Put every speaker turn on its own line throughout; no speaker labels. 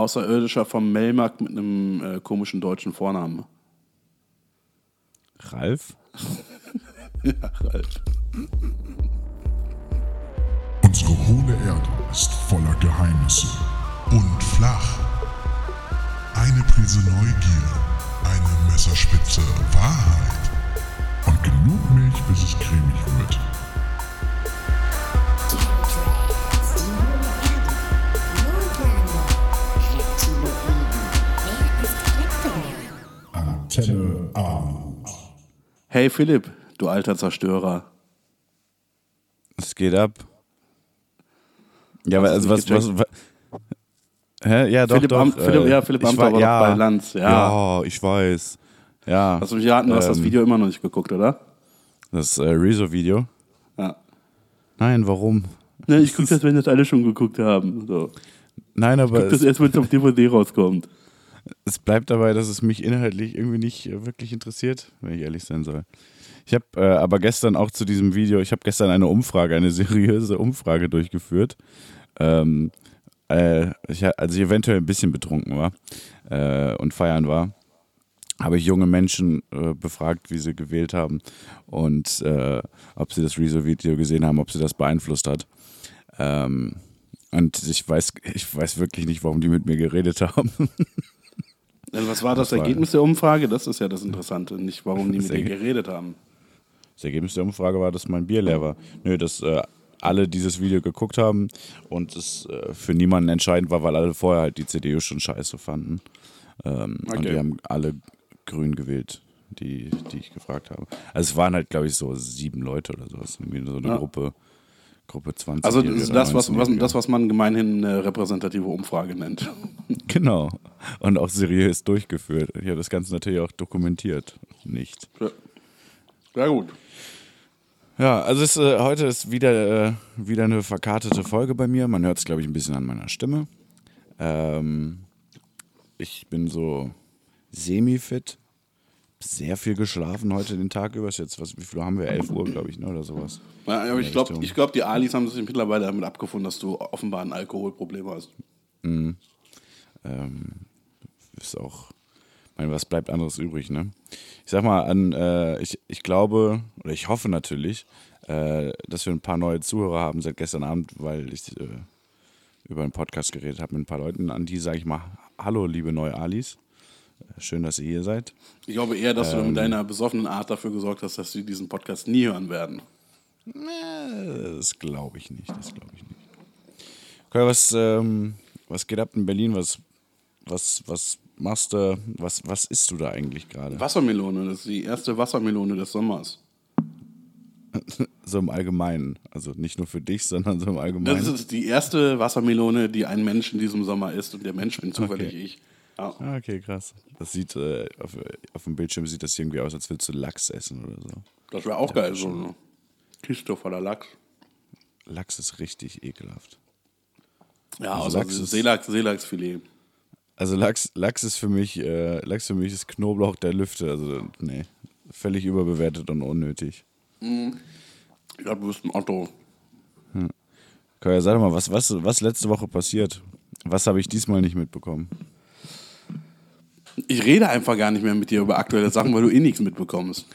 Außerirdischer vom Melmark mit einem äh, komischen deutschen Vornamen.
Ralf?
ja, Ralf.
Unsere hohle Erde ist voller Geheimnisse und flach. Eine Prise Neugier, eine Messerspitze Wahrheit und genug Milch, bis es cremig wird. Antenne Armut.
Hey Philipp, du alter Zerstörer.
Es geht ab. Ja, aber also was, was, was Hä? Ja, doch,
Philipp
doch.
Am, Philipp,
äh,
ja, Philipp
ich
Amthor
war-
war
ja,
doch bei Lanz. Ja.
Ja, ich weiß. Ja.
Lass mich raten, du hast das
Ähm,
Video immer noch nicht geguckt, oder?
Das äh, Rezo-Video?
Ja.
Nein, warum?
Ne, ich gucke das, wenn das alle schon geguckt haben. So.
Nein, aber
Guck das
es,
erst, wenn es auf DVD rauskommt.
Es bleibt dabei, dass es mich inhaltlich irgendwie nicht äh, wirklich interessiert, wenn ich ehrlich sein soll. Ich habe äh, aber gestern auch zu diesem Video, ich habe gestern eine Umfrage, eine seriöse Umfrage durchgeführt. Ähm, äh, ich, als ich eventuell ein bisschen betrunken war äh, und feiern war, habe ich junge Menschen äh, befragt, wie sie gewählt haben und äh, ob sie das Rezo-Video gesehen haben, ob sie das beeinflusst hat. Ähm, und ich weiß, ich weiß wirklich nicht, warum die mit mir geredet haben.
Also was war das,
Das war-
Ergebnis der Umfrage? Das ist ja das Interessante, nicht warum die mit dir geredet haben.
Das Ergebnis der Umfrage war, dass mein Bier leer war. Nö, dass äh, alle dieses Video geguckt haben und es äh, für niemanden entscheidend war, weil alle vorher halt die CDU schon scheiße fanden. Ähm, Und
Okay.
die haben alle grün gewählt, die, die ich gefragt habe. Also es waren halt, glaube ich, so sieben Leute oder sowas. Irgendwie so eine
Ja.
Gruppe, Gruppe 20.
Also das, ist was, was, das, was man gemeinhin eine repräsentative Umfrage nennt.
Genau. Und auch seriös durchgeführt. Ich habe das Ganze natürlich auch dokumentiert. Nicht.
Ja. Sehr gut.
Ja, also es, äh, heute ist wieder, äh, wieder eine verkartete Folge bei mir. Man hört es, glaube ich, ein bisschen an meiner Stimme. Ähm, ich bin so semi-fit. Sehr viel geschlafen heute den Tag über. Ist jetzt, was, wie viel haben wir? 11 Uhr, glaube ich, ne, oder sowas.
Ja, aber ich glaube, ich glaub, die Alis haben sich mittlerweile damit abgefunden, dass du offenbar ein Alkoholproblem hast.
Ähm, ist auch, ich meine, was bleibt anderes übrig, ne? Ich sag mal, an, äh, ich, ich glaube, oder ich hoffe natürlich, äh, dass wir ein paar neue Zuhörer haben seit gestern Abend, weil ich äh, über einen Podcast geredet habe mit ein paar Leuten. An die sage ich mal, hallo, liebe neue Alis. Schön, dass ihr hier seid.
Ich glaube eher, dass du
Ähm.
mit deiner besoffenen Art dafür gesorgt hast, dass sie diesen Podcast nie hören werden.
Das glaube ich nicht, das glaube ich nicht. Okay, was, ähm, was geht ab in Berlin? Was, was, was machst du? Was, was isst du da eigentlich gerade?
Wassermelone, das ist die erste Wassermelone des Sommers.
So im Allgemeinen. Also nicht nur für dich, sondern so im Allgemeinen.
Das ist die erste Wassermelone, die ein Mensch in diesem Sommer isst und der Mensch bin zufällig
Okay.
ich. Ja.
Ah, okay, krass. Das sieht, äh, auf, auf dem Bildschirm sieht das irgendwie aus, als würdest du Lachs essen oder so.
Das wäre auch geil, so eine Kiste voller Lachs.
Lachs ist richtig ekelhaft.
Ja,
Also
also
Lachs ist-
Seelachs, Seelachsfilet.
Also Lachs, Lachs ist für mich, äh, Lachs für mich ist Knoblauch der Lüfte. Also, nee. Völlig überbewertet und unnötig.
Ich glaube, du bist ein Otto.
Kaya, sag doch mal, was, was, was letzte Woche passiert? Was habe ich diesmal nicht mitbekommen?
Ich rede einfach gar nicht mehr mit dir über aktuelle Sachen, weil du eh nichts mitbekommst.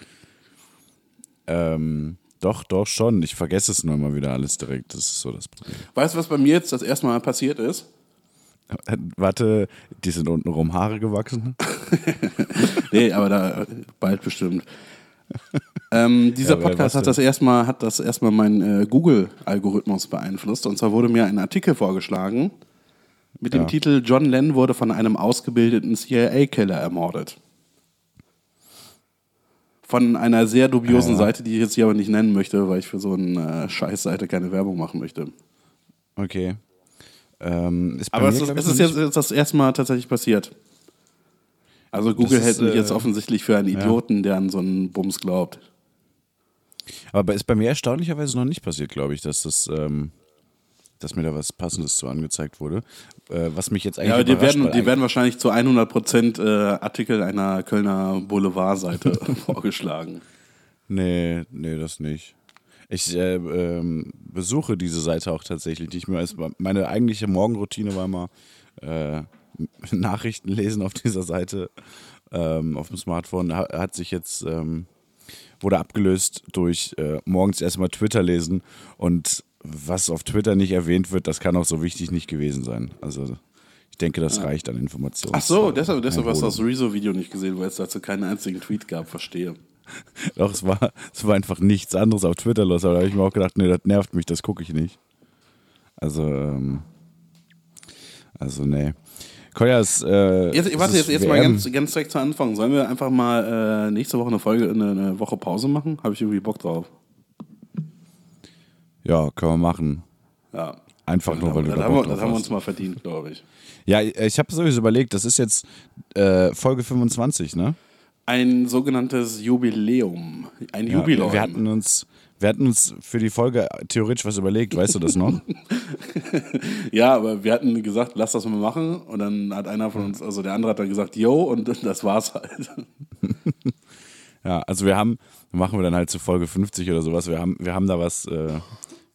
Ähm, doch, doch schon. Ich vergesse es nur immer wieder alles direkt. Das ist so das Problem.
Weißt du, was bei mir jetzt das erste Mal passiert ist?
Warte, die sind untenrum Haare gewachsen?
Nee, aber da bald bestimmt. Ähm, dieser
Ja,
Podcast hat das erstmal hat das erstmal meinen äh, Google-Algorithmus beeinflusst. Und zwar wurde mir ein Artikel vorgeschlagen mit dem
Ja.
Titel John Lennon wurde von einem ausgebildeten CIA-Killer ermordet. Von einer sehr dubiosen
Ja.
Seite, die ich jetzt hier aber nicht nennen möchte, weil ich für so eine äh, Scheißseite keine Werbung machen möchte.
Okay. Ähm,
Aber es ist, es ist jetzt ist das erste Mal tatsächlich passiert. Also Google hält mich
äh,
jetzt offensichtlich für einen Idioten, der an so einen Bums glaubt.
Aber ist bei mir erstaunlicherweise noch nicht passiert, glaube ich, dass das, ähm, dass mir da was Passendes zu angezeigt wurde. Äh, was mich jetzt eigentlich
Ja, aber die werden, die werden wahrscheinlich zu 100% äh, Artikel einer Kölner Boulevardseite vorgeschlagen.
Nee, nee, das nicht. Ich äh, ähm, besuche diese Seite auch tatsächlich nicht mehr. Meine eigentliche Morgenroutine war mal äh, Nachrichten lesen auf dieser Seite ähm, auf dem Smartphone ha hat sich jetzt ähm, wurde abgelöst durch äh, morgens erstmal Twitter lesen und was auf Twitter nicht erwähnt wird, das kann auch so wichtig nicht gewesen sein. Also ich denke, das reicht an Informationen.
Ach so, deshalb, deshalb hast du das Rezo-Video nicht gesehen, weil es dazu keinen einzigen Tweet gab, verstehe.
Doch, es war, es war einfach nichts anderes auf Twitter los, aber da habe ich mir auch gedacht, nee, das nervt mich, das gucke ich nicht. Also, ähm, also nee. Ist. Äh,
Jetzt, warte, jetzt, jetzt mal ganz, ganz direkt zu Anfang. Sollen wir einfach mal äh, nächste Woche eine Folge, eine, eine Woche Pause machen? Habe ich irgendwie Bock drauf.
Ja, können wir machen.
Ja.
Einfach nur, weil du
das
da
haben, wir,
Bock
das haben wir uns mal verdient, glaube ich.
Ja, ich habe sowieso überlegt, das ist jetzt äh, Folge 25, ne?
Ein sogenanntes Jubiläum. Ein
Ja,
Jubiläum.
Wir hatten uns, wir hatten uns für die Folge theoretisch was überlegt, weißt du das noch?
ja, aber wir hatten gesagt, lass das mal machen. Und dann hat einer von uns, also der andere hat dann gesagt, yo, und das war's halt.
Ja, also wir haben, machen wir dann halt zu Folge 50 oder sowas. Wir haben, wir haben da was, äh,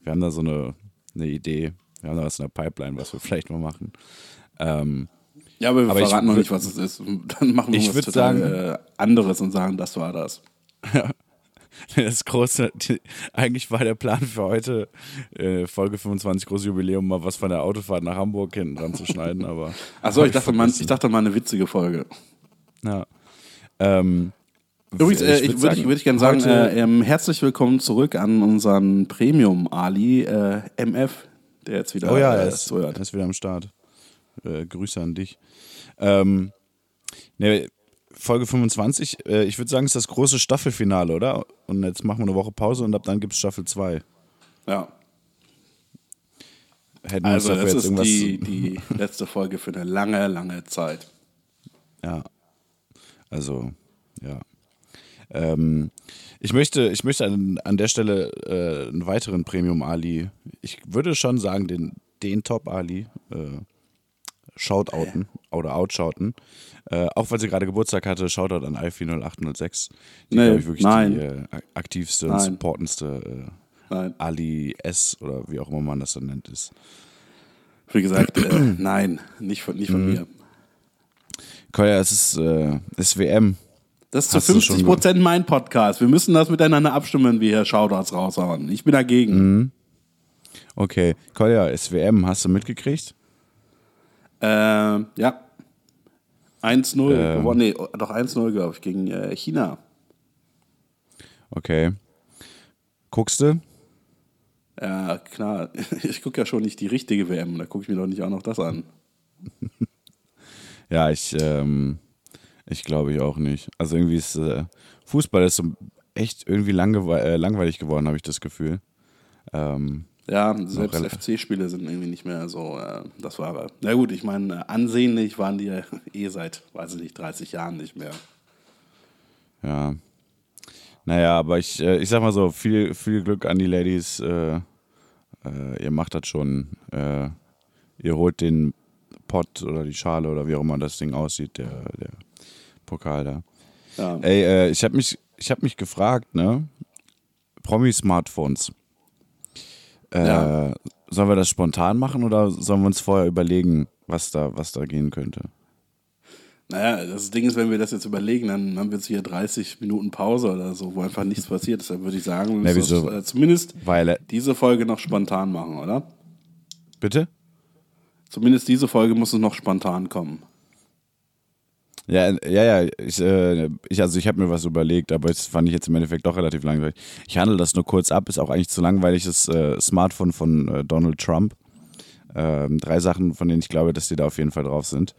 wir haben da so eine, eine Idee. Wir haben da was in der Pipeline, was wir vielleicht mal machen. Ähm,
Ja, aber wir
Aber ich
verraten noch
würd-
nicht, was es ist. Dann machen wir
Ich
was total
sagen-
äh, anderes und sagen, das war das.
das große, die, eigentlich war der Plan für heute, äh, Folge 25, großes Jubiläum, mal was von der Autofahrt nach Hamburg hinten dran zu schneiden, aber.
Achso, ich dachte, man, ich dachte mal eine witzige Folge.
Ja. Ähm,
Übrigens, äh,
ich
ich
würd
würde
sagen,
würd ich gerne sagen, äh, ähm, herzlich willkommen zurück an unseren Premium-Ali, äh, MF, der jetzt wieder
Oh ja,
äh,
er ist,
zuhört.
er ist wieder am Start. Äh, Grüße an dich. Ähm, ne, Folge 25, äh, ich würde sagen, ist das große Staffelfinale, oder? Und jetzt machen wir eine Woche Pause und ab dann gibt es Staffel 2.
Ja.
Hätten wir
Also, das ist die, die letzte Folge für eine lange, lange Zeit.
Ja. Also, ja. Ähm, ich möchte, ich möchte an, an der Stelle äh, einen weiteren Premium-Ali, ich würde schon sagen, den, den Top-Ali, äh, shoutouten oder outshouten. Äh, auch weil sie gerade Geburtstag hatte, Shoutout an Alfie 0806. Die,
Nee,
glaube ich, wirklich
nein.
die äh, aktivste und
Nein.
supportendste äh. Ali S oder wie auch immer man das dann nennt ist.
Wie gesagt, äh, nein, nicht von, nicht von
Mhm.
mir.
Koya, es ist, äh, es ist WM.
Das ist zu
Hast schon
50 Prozent mein Podcast. Wir müssen das miteinander abstimmen, wir hier Shoutouts raushauen. Ich bin dagegen.
Mhm. Okay, Kolja, SWM, hast du mitgekriegt?
Ähm, ja. 1-0
Ähm.
gewonnen. Nee, doch 1-0, glaube ich, gegen äh, China.
Okay. Guckst du?
Ja, klar. Ich gucke ja schon nicht die richtige WM. Da gucke ich mir doch nicht auch noch das an.
Ja, ich, ähm, ich glaube ich auch nicht. Also irgendwie ist äh, Fußball ist so echt irgendwie äh, langweilig geworden, habe ich das Gefühl. Ähm,
Ja, selbst FC-Spiele sind irgendwie nicht mehr so äh, das Wahre. Na gut, ich meine, ansehnlich waren die ja eh seit, weiß ich nicht, 30 Jahren nicht mehr.
ja. Naja, aber ich, äh, ich sag mal so, viel, viel Glück an die Ladies. Äh, äh, ihr macht das schon. Ihr holt den Pott oder die Schale oder wie auch immer das Ding aussieht, der, der Pokal da.
Ja.
Ey, äh, ich habe mich, ich hab mich gefragt, ne? Promi-Smartphones. Äh,
Ja.
Sollen wir das spontan machen oder sollen wir uns vorher überlegen, was da, was da gehen könnte?
Naja, das Ding ist, wenn wir das jetzt überlegen, dann haben wir jetzt hier 30 Minuten Pause oder so, wo einfach nichts passiert. Deshalb würde ich sagen, wir müssen
wieso?
das, äh, zumindest
Weil,
diese Folge noch spontan machen, oder?
bitte?
Zumindest diese Folge muss es noch spontan kommen.
Ja, ja, ja. Ich, äh, ich, also ich habe mir was überlegt, aber das fand ich jetzt im Endeffekt doch relativ langweilig. Ich handle das nur kurz ab, ist auch eigentlich zu langweilig, das äh, Smartphone von äh, Donald Trump. Ähm, drei Sachen, von denen ich glaube, dass die da auf jeden Fall drauf sind.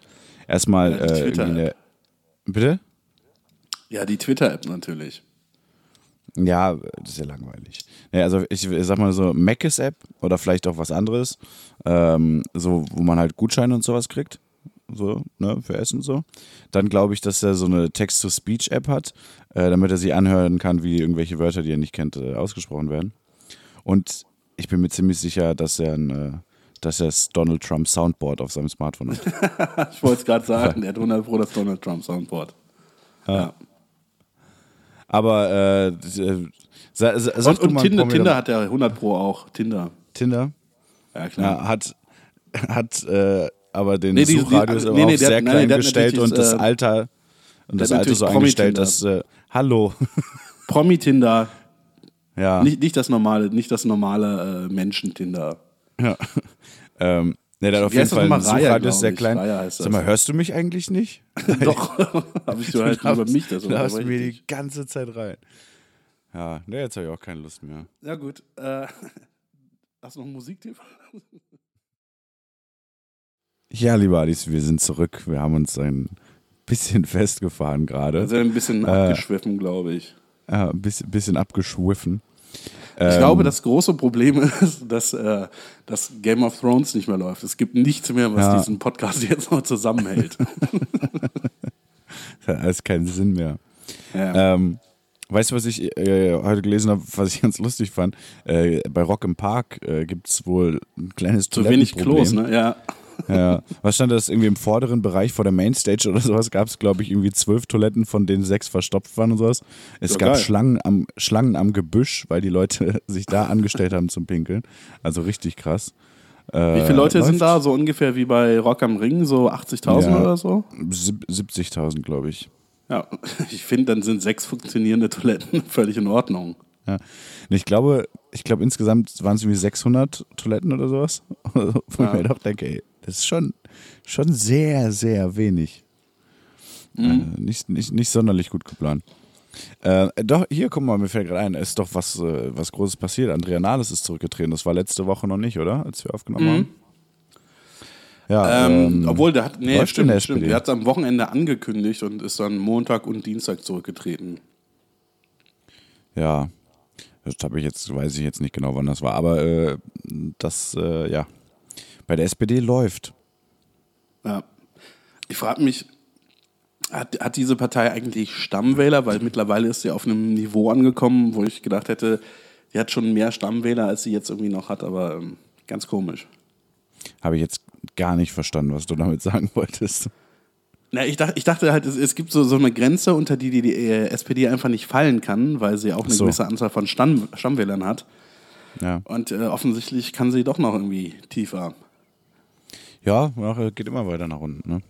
Erstmal
Ja, die
äh, irgendwie eine. Bitte?
Ja, die Twitter-App natürlich.
Ja, das ist ja langweilig. Ja, also ich sag mal so, Mac's-App oder vielleicht auch was anderes, ähm, so, wo man halt Gutscheine und sowas kriegt, so, ne, für Essen so. Dann glaube ich, dass er so eine Text-to-Speech-App hat, äh, damit er sich anhören kann, wie irgendwelche Wörter, die er nicht kennt, äh, ausgesprochen werden. Und ich bin mir ziemlich sicher, dass er ein, äh, dass er das Donald Trump Soundboard auf seinem Smartphone hat.
Ich wollte es gerade sagen, der hat 100 Pro das Donald Trump Soundboard. Ja.
Aber äh, äh, sa- sa-
Und, und Tinder, Tinder hat ja 100 Pro auch. Tinder.
Tinder?
Ja, klar.
Ja, hat, hat äh, aber den
Nee, die- die-
Suchradius aber
nee, nee,
auf
der
sehr
hat- nein,
klein
hat
gestellt und das
äh,
Alter und das Alter so eingestellt, dass äh, Hallo.
Promi-Tinder,
ja.
nicht, nicht das normale, nicht das normale äh, Menschen-Tinder.
ja. ähm, ne, der hat auf jeden Fall ein
nochmal? Raya,
Suchradius sehr klein.
Raya.
Sag mal, hörst du mich eigentlich nicht?
Doch, habe ich dir halt über mich das
Da hast du mir die ganze Zeit rein. Ja, ne, jetzt habe ich auch keine Lust mehr.
Ja, gut. Äh, hast du noch einen Musiktipp?
Ja, lieber Alice, wir sind zurück. Wir haben uns ein bisschen festgefahren gerade.
Sind ein bisschen
Äh,
abgeschwiffen, glaube ich.
Ja, ein bisschen, bisschen abgeschwiffen.
Ich
Ähm,
glaube, das große Problem ist, dass, äh, dass Game of Thrones nicht mehr läuft. Es gibt nichts mehr, was
Ja.
diesen Podcast jetzt noch zusammenhält.
Das hat alles keinen Sinn mehr.
ja.
Ähm, weißt du, was ich äh, heute gelesen habe, was ich ganz lustig fand? Äh, bei Rock im Park äh, gibt es wohl ein kleines
Zu wenig Klos, ne? Ja.
Ja. Was stand das irgendwie im vorderen Bereich vor der Mainstage oder sowas? Gab es, glaube ich, irgendwie zwölf Toiletten, von denen sechs verstopft waren und sowas. Es
Ja,
gab
geil.
Schlangen am, Schlangen am Gebüsch, weil die Leute sich da angestellt haben zum Pinkeln. Also richtig krass. Äh,
Wie viele Leute
läuft
sind da? So ungefähr wie bei Rock am Ring, so 80.000
Ja.
oder so?
Sieb- 70.000, glaube ich.
Ja, ich finde, dann sind sechs funktionierende Toiletten völlig in Ordnung.
Ja. Ich glaube, ich glaube insgesamt waren es irgendwie 600 Toiletten oder sowas. Wo ich
Ja.
mir doch denke, ey, das ist schon, schon sehr, sehr wenig.
Mhm.
Äh, nicht, nicht, nicht sonderlich gut geplant. Äh, doch, hier, guck mal, mir fällt gerade ein, es ist doch was, äh, was Großes passiert. Andrea Nahles ist zurückgetreten. Das war letzte Woche noch nicht, oder? Als wir aufgenommen haben. Ja,
Ähm,
ähm,
obwohl, der hat, nee,
in der
stimmt, stimmt. Der hat es am Wochenende angekündigt und ist dann Montag und Dienstag zurückgetreten.
Ja, das habe ich jetzt, weiß ich jetzt nicht genau, wann das war, aber äh, das, äh, ja, bei der SPD läuft.
Ja. Ich frage mich, hat, hat diese Partei eigentlich Stammwähler? Weil mittlerweile ist sie auf einem Niveau angekommen, wo ich gedacht hätte, die hat schon mehr Stammwähler, als sie jetzt irgendwie noch hat, aber ähm, ganz komisch.
Habe ich jetzt gar nicht verstanden, was du damit sagen wolltest.
Na, ich, dacht, ich dachte halt, es, es gibt so, so eine Grenze, unter die die, die äh, SPD einfach nicht fallen kann, weil sie auch eine
so.
gewisse Anzahl von Stamm, Stammwählern hat.
Ja,
Und äh, offensichtlich kann sie doch noch irgendwie tiefer.
Ja geht immer weiter nach unten. Ne?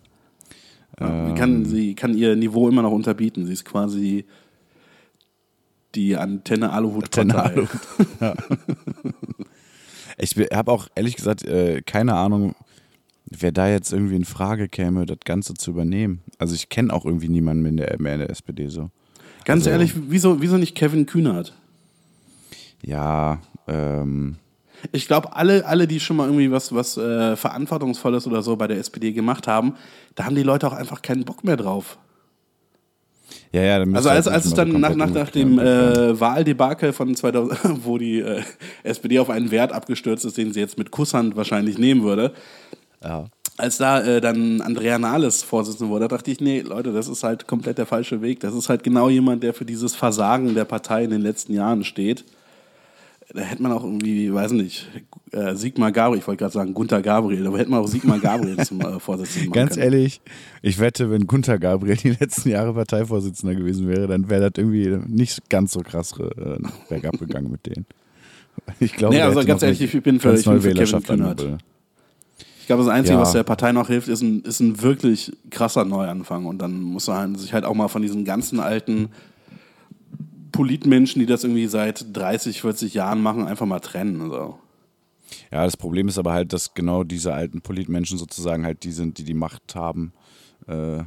Ja, sie,
Ähm.
kann, sie kann ihr Niveau immer noch unterbieten. Sie ist quasi die Antenne Aluhut
Antenne. Aluhut. Ja. Ich habe auch ehrlich gesagt äh, keine Ahnung, wer da jetzt irgendwie in Frage käme, das Ganze zu übernehmen. Also ich kenne auch irgendwie niemanden mehr in der, mehr in der SPD so.
Ganz
Also-
ehrlich, wieso, wieso nicht Kevin Kühnert?
Ja, ähm,
Ich glaube, alle, alle, die schon mal irgendwie was, was äh, Verantwortungsvolles oder so bei der SPD gemacht haben, da haben die Leute auch einfach keinen Bock mehr drauf.
ja, ja. dann
Also als,
halt
als es dann nach, nach, nach dem äh, Wahldebakel von 2000, wo die äh, SPD auf einen Wert abgestürzt ist, den sie jetzt mit Kusshand wahrscheinlich nehmen würde,
ja.
als da äh, dann Andrea Nahles Vorsitzende wurde, dachte ich, nee, Leute, das ist halt komplett der falsche Weg. Das ist halt genau jemand, der für dieses Versagen der Partei in den letzten Jahren steht. Da hätte man auch irgendwie, weiß nicht, äh, Sigmar Gabriel, ich wollte gerade sagen Gunther Gabriel, aber hätte man auch Sigmar Gabriel zum äh, Vorsitzenden machen
Ganz
können.
ehrlich, ich wette, wenn Gunther Gabriel die letzten Jahre Parteivorsitzender gewesen wäre, dann wäre das irgendwie nicht ganz so krass äh, bergab gegangen mit denen. Ich glaube,
Nee, also ganz ehrlich, ich bin für-
ganz
ich bin für Kevin Kühnert. Ich glaube, das Einzige,
Ja.
was der Partei noch hilft, ist ein, ist ein wirklich krasser Neuanfang. Und dann muss man sich halt auch mal von diesen ganzen alten Politmenschen, die das irgendwie seit 30, 40 Jahren machen, einfach mal trennen. Also.
Ja, das Problem ist aber halt, dass genau diese alten Politmenschen sozusagen halt die sind, die die Macht haben. Äh,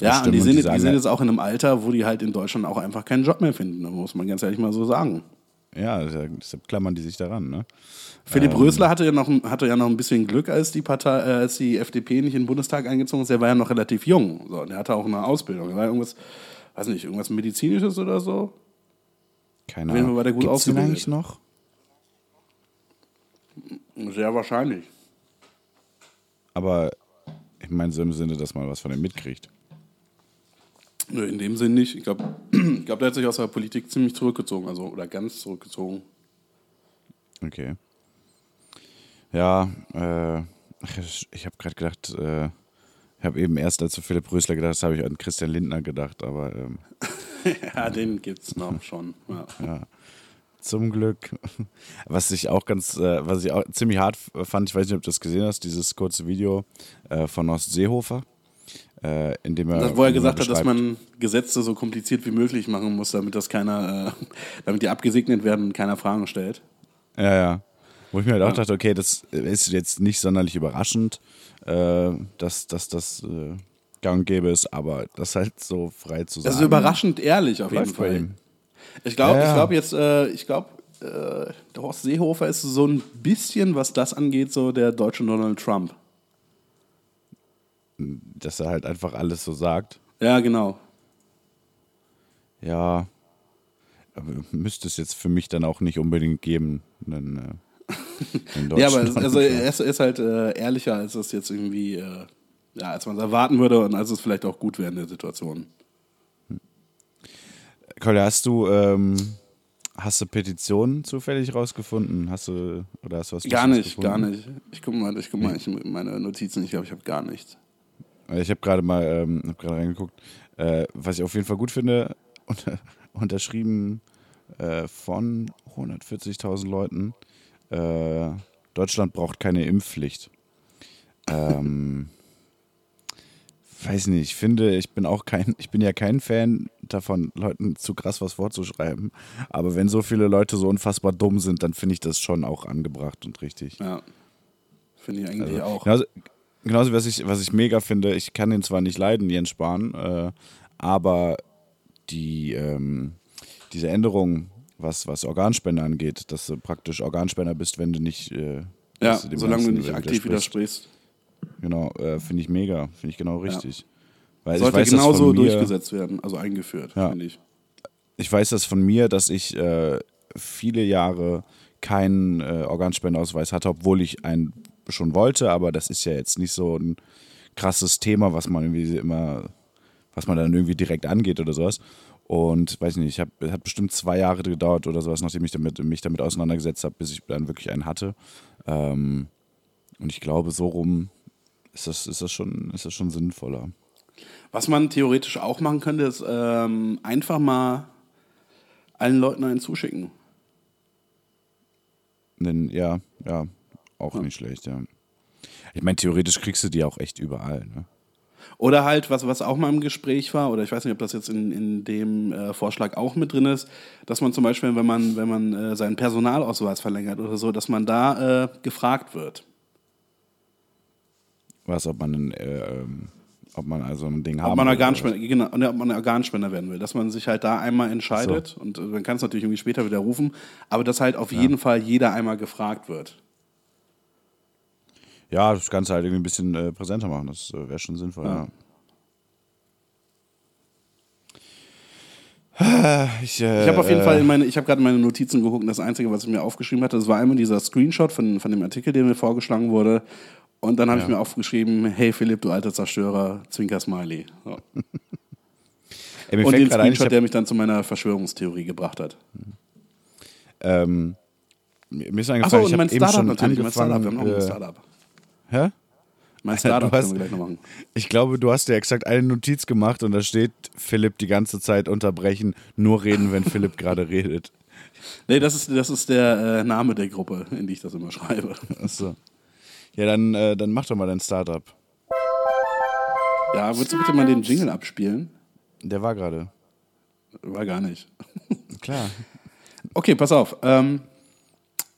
Ja, und die sind,
und
die
sagen
sind
halt-
jetzt auch in einem Alter, wo die halt in Deutschland auch einfach keinen Job mehr finden. muss man ganz ehrlich mal so sagen.
Ja, deshalb klammern die sich daran, ne?
Philipp
Ähm.
Rösler hatte ja, noch, hatte ja noch ein bisschen Glück, als die, Partei, äh, als die FDP nicht in den Bundestag eingezogen ist. Der war ja noch relativ jung. So, und der hatte auch eine Ausbildung. Er war irgendwas, weiß nicht, irgendwas Medizinisches oder so.
Keine Ahnung.
war der gut
Gibt's den eigentlich noch?
Sehr wahrscheinlich.
Aber ich meine so im Sinne, dass man was von dem mitkriegt.
Nö, in dem Sinn nicht. Ich glaube, ich glaub, der hat sich aus der Politik ziemlich zurückgezogen, also oder ganz zurückgezogen.
Okay. Ja, äh, ich- habe gerade gedacht, äh, ich habe eben erst, als du Philipp Rösler gedacht hast, habe ich an Christian Lindner gedacht, aber ähm,
Ja, den gibt's noch schon. Ja.
Zum Glück. Was ich auch ganz, äh, was ich auch ziemlich hart fand, ich weiß nicht, ob du das gesehen hast, dieses kurze Video äh, von Horst Seehofer, äh, in dem er.
Das, wo er gesagt hat, dass man Gesetze so kompliziert wie möglich machen muss, damit das keiner, äh, damit die abgesegnet werden und keiner Fragen stellt.
Ja, ja. Wo ich mir halt auch dachte, okay, das ist jetzt nicht sonderlich überraschend, äh, dass, dass das äh, gang gäbe ist, aber das halt so frei zu sagen.
Das ist überraschend ehrlich auf jeden Fall.
ihm.
Ich glaube,
Ja,
ich glaube jetzt, äh, ich glaube, äh, Horst Seehofer ist so ein bisschen, was das angeht, so der deutsche Donald Trump.
Dass er halt einfach alles so sagt.
Ja, genau.
Ja. Aber müsste es jetzt für mich dann auch nicht unbedingt geben. Einen, äh, einen
Ja, aber also er ist, er ist halt äh, ehrlicher, als es jetzt irgendwie, äh, ja, als man es erwarten würde und als es vielleicht auch gut wäre in der Situation.
Kolja, hast du, ähm, hast du Petitionen zufällig rausgefunden? Hast du, oder hast du was
Gar nicht, gar nicht. Ich gucke mal, ich guck mal ich, meine Notizen, ich glaube, ich habe gar nichts.
Ich habe gerade mal ähm, hab gerade reingeguckt. Äh, was ich auf jeden Fall gut finde, unter, unterschrieben äh, von 140.000 Leuten. Äh, Deutschland braucht keine Impfpflicht. Ähm, weiß nicht, ich finde, ich bin auch kein, ich bin ja kein Fan davon, Leuten zu krass was vorzuschreiben. Aber wenn so viele Leute so unfassbar dumm sind, dann finde ich das schon auch angebracht und richtig.
Ja. Finde ich eigentlich
Also,
auch.
Genauso, genauso was, ich, was ich mega finde, ich kann den zwar nicht leiden, Jens Spahn, äh, aber die, ähm, diese Änderung, was, was Organspende angeht, dass du praktisch Organspender bist, wenn du nicht. Äh,
Ja, solange du nicht aktiv widersprichst.
Genau, äh, finde ich mega, finde ich genau richtig. Weil
Sollte
ich weiß,
genauso
mir,
durchgesetzt werden, also eingeführt,
Ja.
finde ich.
ich weiß das von mir, dass ich äh, viele Jahre keinen äh, Organspendeausweis hatte, obwohl ich einen schon wollte, aber das ist ja jetzt nicht so ein krasses Thema, was man irgendwie immer, was man dann irgendwie direkt angeht oder sowas. Und weiß nicht, ich hab, es hat bestimmt zwei Jahre gedauert oder sowas, nachdem ich damit, mich damit auseinandergesetzt habe, bis ich dann wirklich einen hatte. Ähm, und ich glaube, so rum ist das, ist das, schon, ist das schon sinnvoller.
Was man theoretisch auch machen könnte, ist ähm, einfach mal allen Leuten einen zuschicken.
Denn, ja, ja, auch nicht schlecht, ja. Ich meine, theoretisch kriegst du die auch echt überall. Ne?
Oder halt, was, was auch mal im Gespräch war, oder ich weiß nicht, ob das jetzt in, in dem äh, Vorschlag auch mit drin ist, dass man zum Beispiel, wenn man, wenn man äh, seinen Personalausweis verlängert oder so, dass man da äh, gefragt wird.
Was, ob man, äh, ähm, ob man also ein Ding haben
Ob man, Organspender, genau, ne, ob man Organspender werden will. Dass man sich halt da einmal entscheidet und äh, man kann es natürlich irgendwie später wieder rufen, aber dass halt auf jeden Fall jeder einmal gefragt wird.
Ja, das Ganze halt irgendwie ein bisschen äh, präsenter machen, das äh, wäre schon sinnvoll, ja. Ich, äh,
Ich habe auf jeden Fall in meine, ich habe gerade in meine Notizen geguckt und das Einzige, was ich mir aufgeschrieben hatte, das war einmal dieser Screenshot von, von dem Artikel, der mir vorgeschlagen wurde. Und dann habe ich mir aufgeschrieben, hey Philipp, du alter Zerstörer, Zwinker Smiley. So.
ey,
Und den
ein,
Screenshot,
hab,
der mich dann zu meiner Verschwörungstheorie gebracht hat.
ähm, mir ist
Achso,
eingefallen,
und
ich
mein Startup
schon
natürlich, mein Startup, wir haben noch ein
Äh,
Startup.
hä?
Mein Startup
hast-
können wir gleich noch machen.
Ich glaube, du hast dir exakt eine Notiz gemacht und da steht Philipp die ganze Zeit unterbrechen, nur reden, wenn Philipp gerade redet.
Nee, das ist, das ist der äh, Name der Gruppe, in die ich das immer schreibe.
Achso. Ja, dann, äh, dann mach doch mal dein Startup.
Ja, würdest du bitte mal den Jingle abspielen?
Der war gerade.
War gar nicht.
Klar.
Okay, pass auf. Ähm,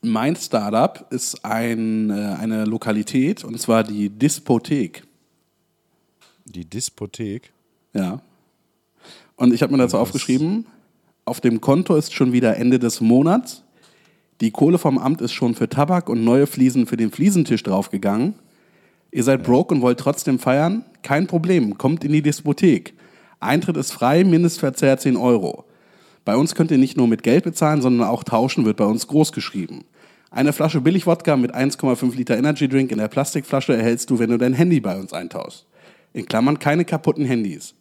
mein Startup ist ein, äh, eine Lokalität und zwar die Dispothek.
Die Dispothek.
Ja. Und ich habe mir dazu aufgeschrieben, auf dem Konto ist schon wieder Ende des Monats. Die Kohle vom Amt ist schon für Tabak und neue Fliesen für den Fliesentisch draufgegangen. Ihr seid broke und wollt trotzdem feiern? Kein Problem, kommt in die Diskothek. Eintritt ist frei, Mindestverzehr 10 Euro. Bei uns könnt ihr nicht nur mit Geld bezahlen, sondern auch tauschen wird bei uns groß geschrieben. Eine Flasche Billigwodka mit 1,5 Liter Energy Drink in der Plastikflasche erhältst du, wenn du dein Handy bei uns eintauschst. In Klammern keine kaputten Handys.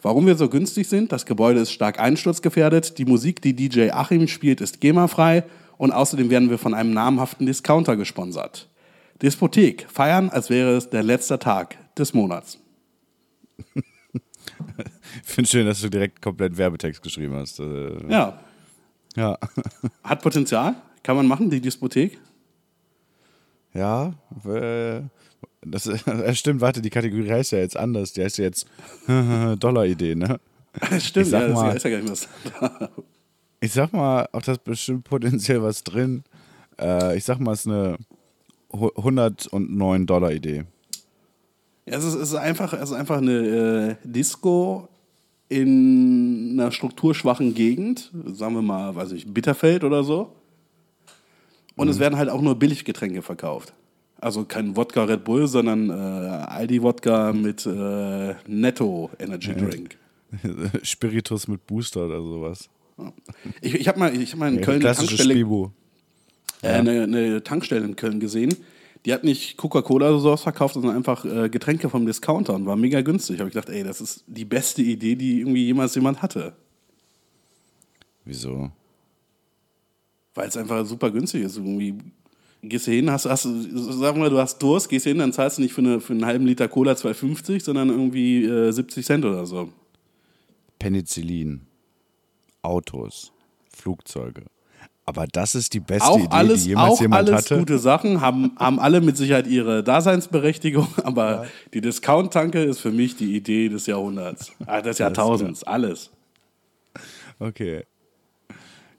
Warum wir so günstig sind? Das Gebäude ist stark einsturzgefährdet. Die Musik, die DJ Achim spielt, ist GEMA-frei. Und außerdem werden wir von einem namhaften Discounter gesponsert. Diskothek. Feiern, als wäre es der letzte Tag des Monats.
Ich finde schön, dass du direkt komplett Werbetext geschrieben hast. Äh,
Ja.
Ja.
Hat Potenzial? Kann man machen, die Diskothek?
Ja, äh, das, das stimmt, warte, die Kategorie heißt ja jetzt anders. Die heißt ja jetzt Dollar-Idee, ne?
Stimmt,
Ich sag
ja,
mal-
ist ja gar nicht was.
Ich sag mal, auch das ist bestimmt potenziell was drin. Äh, ich sag mal, es ist eine hu- 109 Dollar Idee.
Ja, es, ist, es, ist einfach, es ist einfach eine äh, Disco in einer strukturschwachen Gegend, sagen wir mal, weiß ich, Bitterfeld oder so. Und es werden halt auch nur Billiggetränke verkauft. Also kein Wodka Red Bull, sondern äh, Aldi Wodka mit äh, Netto Energy Drink.
Spiritus mit Booster oder sowas.
Ich, ich habe mal, ich hab mal in
Ja,
Köln eine Tankstelle, äh, eine, eine Tankstelle in Köln gesehen. Die hat nicht Coca-Cola oder sowas verkauft, sondern einfach äh, Getränke vom Discounter und war mega günstig. Habe ich gedacht, ey, das ist die beste Idee, die irgendwie jemals jemand hatte.
Wieso?
Weil es einfach super günstig ist. Irgendwie gehst du hin, hast, hast sag mal, du hast Durst, gehst hin, dann zahlst du nicht für, eine, für einen halben Liter Cola 2,50, sondern irgendwie äh, 70 Cent oder so.
Penicillin, Autos, Flugzeuge. Aber das ist die beste
Auch
Idee,
alles,
die jemals
auch
jemand
alles
hatte.
gute Sachen, haben, haben alle mit Sicherheit ihre Daseinsberechtigung, aber die Discount-Tanke ist für mich die Idee des Jahrhunderts. Ah, des Jahrtausends, alles.
Okay.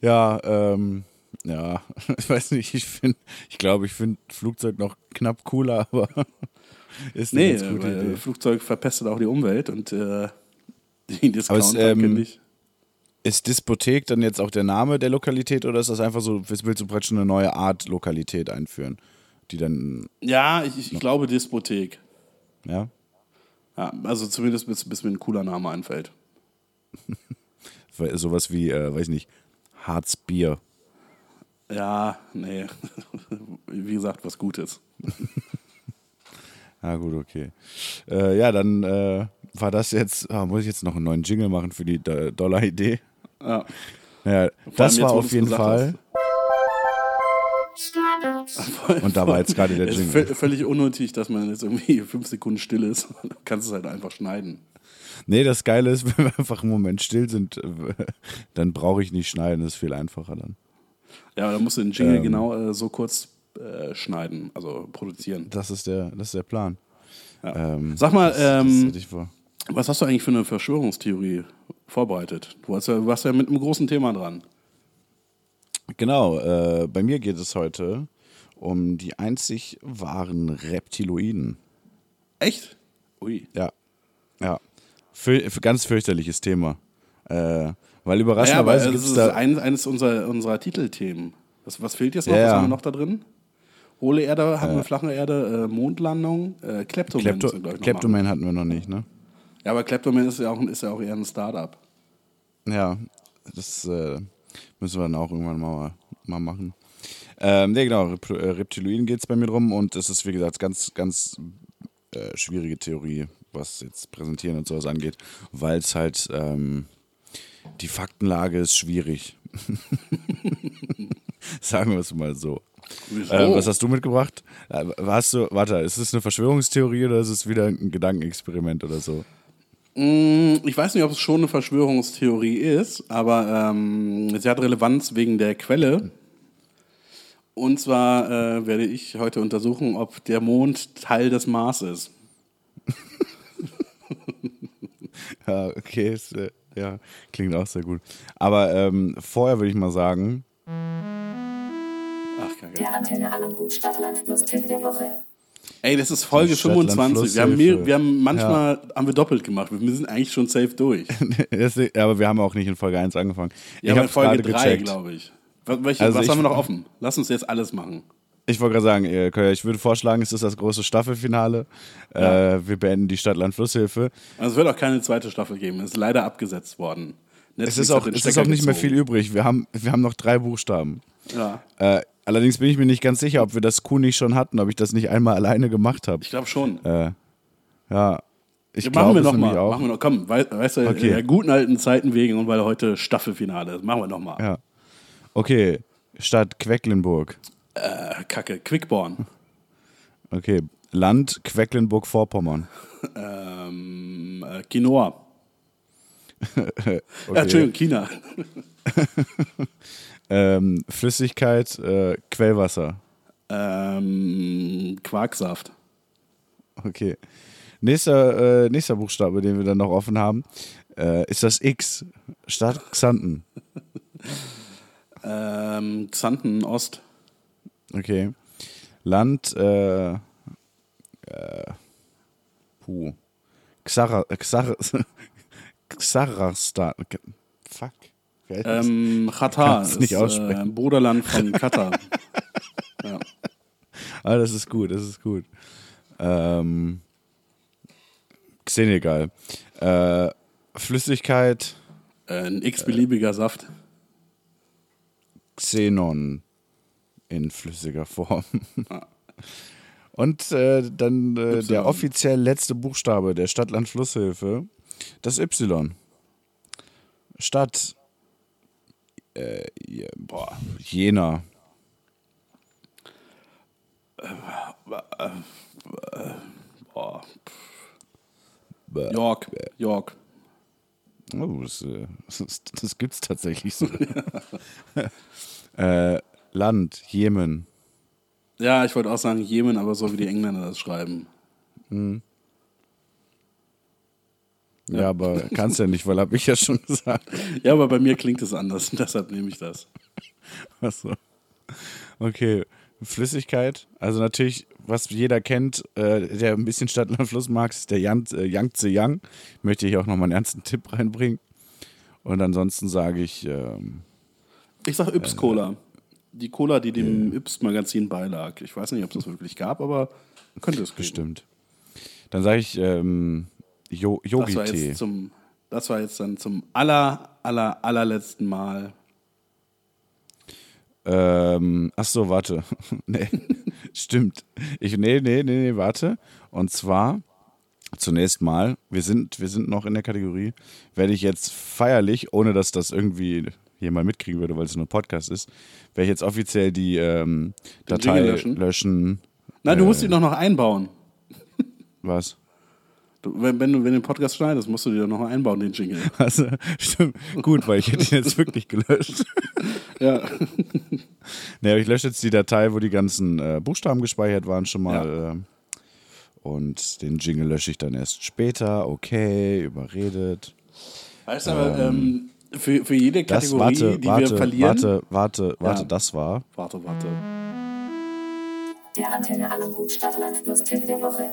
Ja, ähm, ja, ich weiß nicht, ich finde, ich glaube, ich finde Flugzeug noch knapp cooler, aber ist eine
Nee,
gute Idee.
Flugzeug verpestet auch die Umwelt und äh, die Discount-Tanke
ähm,
nicht.
Ist Diskothek dann jetzt auch der Name der Lokalität oder ist das einfach so, willst du praktisch eine neue Art Lokalität einführen, die dann,
Ja, ich, ich glaube Diskothek.
ja?
Ja, also zumindest bis, bis mir ein cooler Name einfällt.
Sowas wie, äh, weiß nicht, Harzbier.
Ja, nee. Wie gesagt, was Gutes.
Ah, gut, okay. Äh, ja, dann äh, war das jetzt, ah, muss ich jetzt noch einen neuen Jingle machen für die Do- Dollar-Idee?
Ja.
Ja, das
jetzt,
war auf jeden Fall. Und da war jetzt gerade der
Es ist
Jingle.
vö- völlig unnötig, dass man jetzt irgendwie fünf Sekunden still ist. Du kannst es halt einfach schneiden.
Nee, das Geile ist, wenn wir einfach einen Moment still sind, äh, dann brauche ich nicht schneiden, das ist viel einfacher dann.
Ja, aber dann musst du den Jingle
Ähm.
genau äh, so kurz äh, schneiden, also produzieren.
Das ist der, das ist der Plan.
Ja.
Ähm,
Sag mal,
das, das
ähm,
hätte ich vor.
Was hast du eigentlich für eine Verschwörungstheorie vorbereitet? Du warst ja, du warst ja mit einem großen Thema dran.
Genau, äh, bei mir geht es heute um die einzig wahren Reptiloiden.
Echt? Ui.
Ja, ja. Für, für ganz fürchterliches Thema. Äh, weil überraschenderweise
es
gibt es
ist
da.
ein, eines unserer, unserer Titelthemen. Was, was fehlt jetzt noch?
Ja,
was haben wir noch da drin? Hohle Erde, haben wir flache Erde, äh, Mondlandung, äh, Kleptoman.
Klepto Kleptoman hatten wir noch nicht, ne?
Ja, aber Kleptoman ist ja auch, ist ja auch eher ein Startup.
Ja, das äh, müssen wir dann auch irgendwann mal, mal machen. Ähm, nee, genau, Rep äh, Reptiloiden geht es bei mir drum und es ist, wie gesagt, ganz, ganz äh, schwierige Theorie, was jetzt Präsentieren und sowas angeht, weil es halt ähm, die Faktenlage ist schwierig. Sagen wir es mal so.
Wieso?
Äh, was hast du mitgebracht? Äh, Hast du, warte, ist es eine Verschwörungstheorie oder ist es wieder ein Gedankenexperiment oder so?
Mm, Ich weiß nicht, ob es schon eine Verschwörungstheorie ist, aber ähm, sie hat Relevanz wegen der Quelle. Und zwar äh, werde ich heute untersuchen, ob der Mond Teil des Mars ist.
Ja, okay, ist, äh, ja, klingt auch sehr gut. Aber ähm, vorher würde ich mal sagen,
Ach, kacke.
Der Antenne plus Tipp der Woche.
Ey, das ist Folge
Die Stadtland
25. Wir haben, mehr, wir haben manchmal haben wir doppelt gemacht. Wir sind eigentlich schon safe durch.
aber wir haben auch nicht in Folge 1 angefangen.
Ja,
ich habe
Folge
gerade
3,
gecheckt.
glaube ich. Was, welche,
Also
was
ich-
haben wir noch offen? Lass uns jetzt alles machen.
Ich wollte gerade sagen, äh, ich würde vorschlagen, es ist das große Staffelfinale. Äh, wir beenden die Stadt-Land-Flusshilfe.
Also es wird auch keine zweite Staffel geben. Es ist leider abgesetzt worden.
Es
Netflix
ist
hat
auch, es ist auch nicht mehr viel übrig. Wir haben, wir haben noch drei Buchstaben.
Ja,
Äh, allerdings bin ich mir nicht ganz sicher, ob wir das Q nicht schon hatten, ob ich das nicht einmal alleine gemacht habe.
ich glaube schon.
Äh, ja, ich
Ja,
glaube
machen wir
es
noch
nämlich
mal.
auch.
Machen wir noch. Komm, wei- weißt du,
Okay.
der guten alten Zeiten wegen und weil heute Staffelfinale ist. Machen wir noch mal.
Ja. Okay, Stadt Quedlinburg.
Äh, Kacke. Quickborn.
Okay, Land Quedlinburg-Vorpommern.
ähm, äh, Quinoa.
Okay.
Ja, Entschuldigung, China.
Ähm, Flüssigkeit, äh, Quellwasser.
Ähm, Quarksaft.
Okay. Nächster, äh, nächster Buchstabe, den wir dann noch offen haben, äh, ist das X. Stadt Xanten.
Ähm, Xanten Ost.
Okay. Land, äh, äh, puh. Xara, Xara, Xarastan. Fuck. Wie heißt das?
Ähm, Katar ist
nicht
äh,
aussprechen.
Bruderland von Katar. ja.
Ah, das ist gut, das ist gut. Ähm, Senegal. Äh, Flüssigkeit,
Äh, Ein x-beliebiger Saft.
Xenon in flüssiger Form.
Ah.
Und äh, dann äh, der offiziell letzte Buchstabe der Stadtland-Flusshilfe, das Y. Stadt äh, Je- boah, Jena.
Boah.
Bäh.
York. York.
Oh, das, äh, das, das gibt's tatsächlich so. äh, Land, Jemen.
Ja, ich wollte auch sagen Jemen, aber so wie die Engländer das schreiben.
Ja, aber kannst ja nicht, weil habe ich ja schon gesagt.
Ja, aber bei mir klingt es anders, deshalb nehme ich das.
Achso. Okay. Flüssigkeit, also natürlich, was jeder kennt, äh, der ein bisschen Stadtlandfluss mag, ist der Yang, äh, Yangtze Yang. Möchte ich auch nochmal einen ernsten Tipp reinbringen. Und ansonsten sage ich, ähm,
Ich sag Yps Cola. Die Cola, die dem Yps Magazin beilag. Ich weiß nicht, ob es das wirklich gab, aber könnte es geben.
bestimmt. Dann sage ich ähm, Jo-
Das war,
Yogi-Tee.
jetzt zum, das war jetzt dann zum aller, aller, allerletzten Mal.
Ähm, ach so, warte. nee, stimmt. Ich, nee, nee, nee, nee, warte. Und zwar, zunächst mal, wir sind, wir sind noch in der Kategorie, werde ich jetzt feierlich, ohne dass das irgendwie jemand mitkriegen würde, weil es nur ein Podcast ist, werde ich jetzt offiziell die ähm, Datei löschen.
löschen? Nein, du
Äh.
musst die doch noch einbauen.
Was?
Du, wenn, wenn du wenn du den Podcast schneidest, musst du die doch noch einbauen, den Jingle.
Also, stimmt. Gut, weil ich hätte ihn jetzt wirklich gelöscht.
Ja.
Aber ich lösche jetzt die Datei, wo die ganzen äh, Buchstaben gespeichert waren schon mal. ähm, und den Jingle lösche ich dann erst später. Okay, überredet.
Weißt du, aber ähm, für, für jede
Das,
Kategorie,
warte,
die
warte,
wir verlieren.
warte, warte, warte,
Ja.
das war.
warte, warte.
Der Antenne Aluhut Stadtland Plus Tipp der Woche.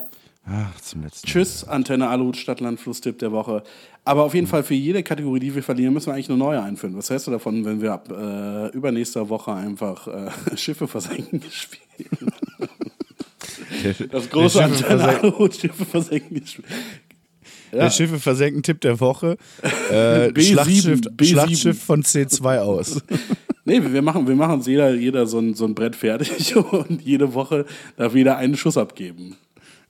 Ach, zum letzten
Tschüss, Antenne Aluhut Stadtland Flusstipp der Woche. Aber auf jeden Fall für jede Kategorie, die wir verlieren, müssen wir eigentlich eine neue einführen. Was hältst du davon, wenn wir ab äh, übernächster Woche einfach äh, Schiffe versenken spielen? Das große Antenne
versenken-
Aluhut Schiffe versenken spielen.
Der Schiffe versenken Tipp der Woche. Äh,
B7,
Schlachtschiff,
B7.
Schlachtschiff von C2 aus.
Nee, wir machen, wir machen uns jeder, jeder so, ein, so ein Brett fertig und jede Woche darf jeder einen Schuss abgeben.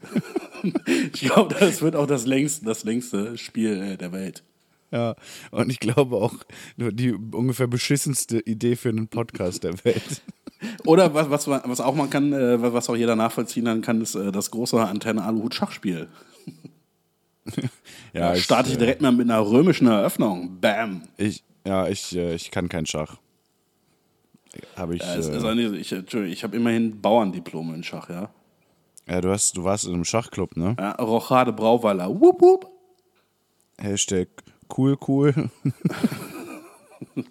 Ich glaube, das wird auch das längste, das längste Spiel äh, der Welt.
Ja, und ich glaube auch die ungefähr beschissenste Idee für einen Podcast der Welt.
Oder was, was, was auch man kann, äh, was auch jeder nachvollziehen kann, ist äh, das große Antenne Aluhut Schachspiel.
Ja,
Da starte ich direkt mal mit einer römischen Eröffnung. Bam.
Ich, ja, ich, ich kann kein Schach. Habe ich.
Ja, es
Äh,
ich Entschuldigung, ich habe immerhin Bauerndiplome in Schach, ja.
Ja, du hast, du warst in einem Schachclub, ne?
ja Rochade Brauweiler. Wupp, wupp.
Hashtag cool, cool.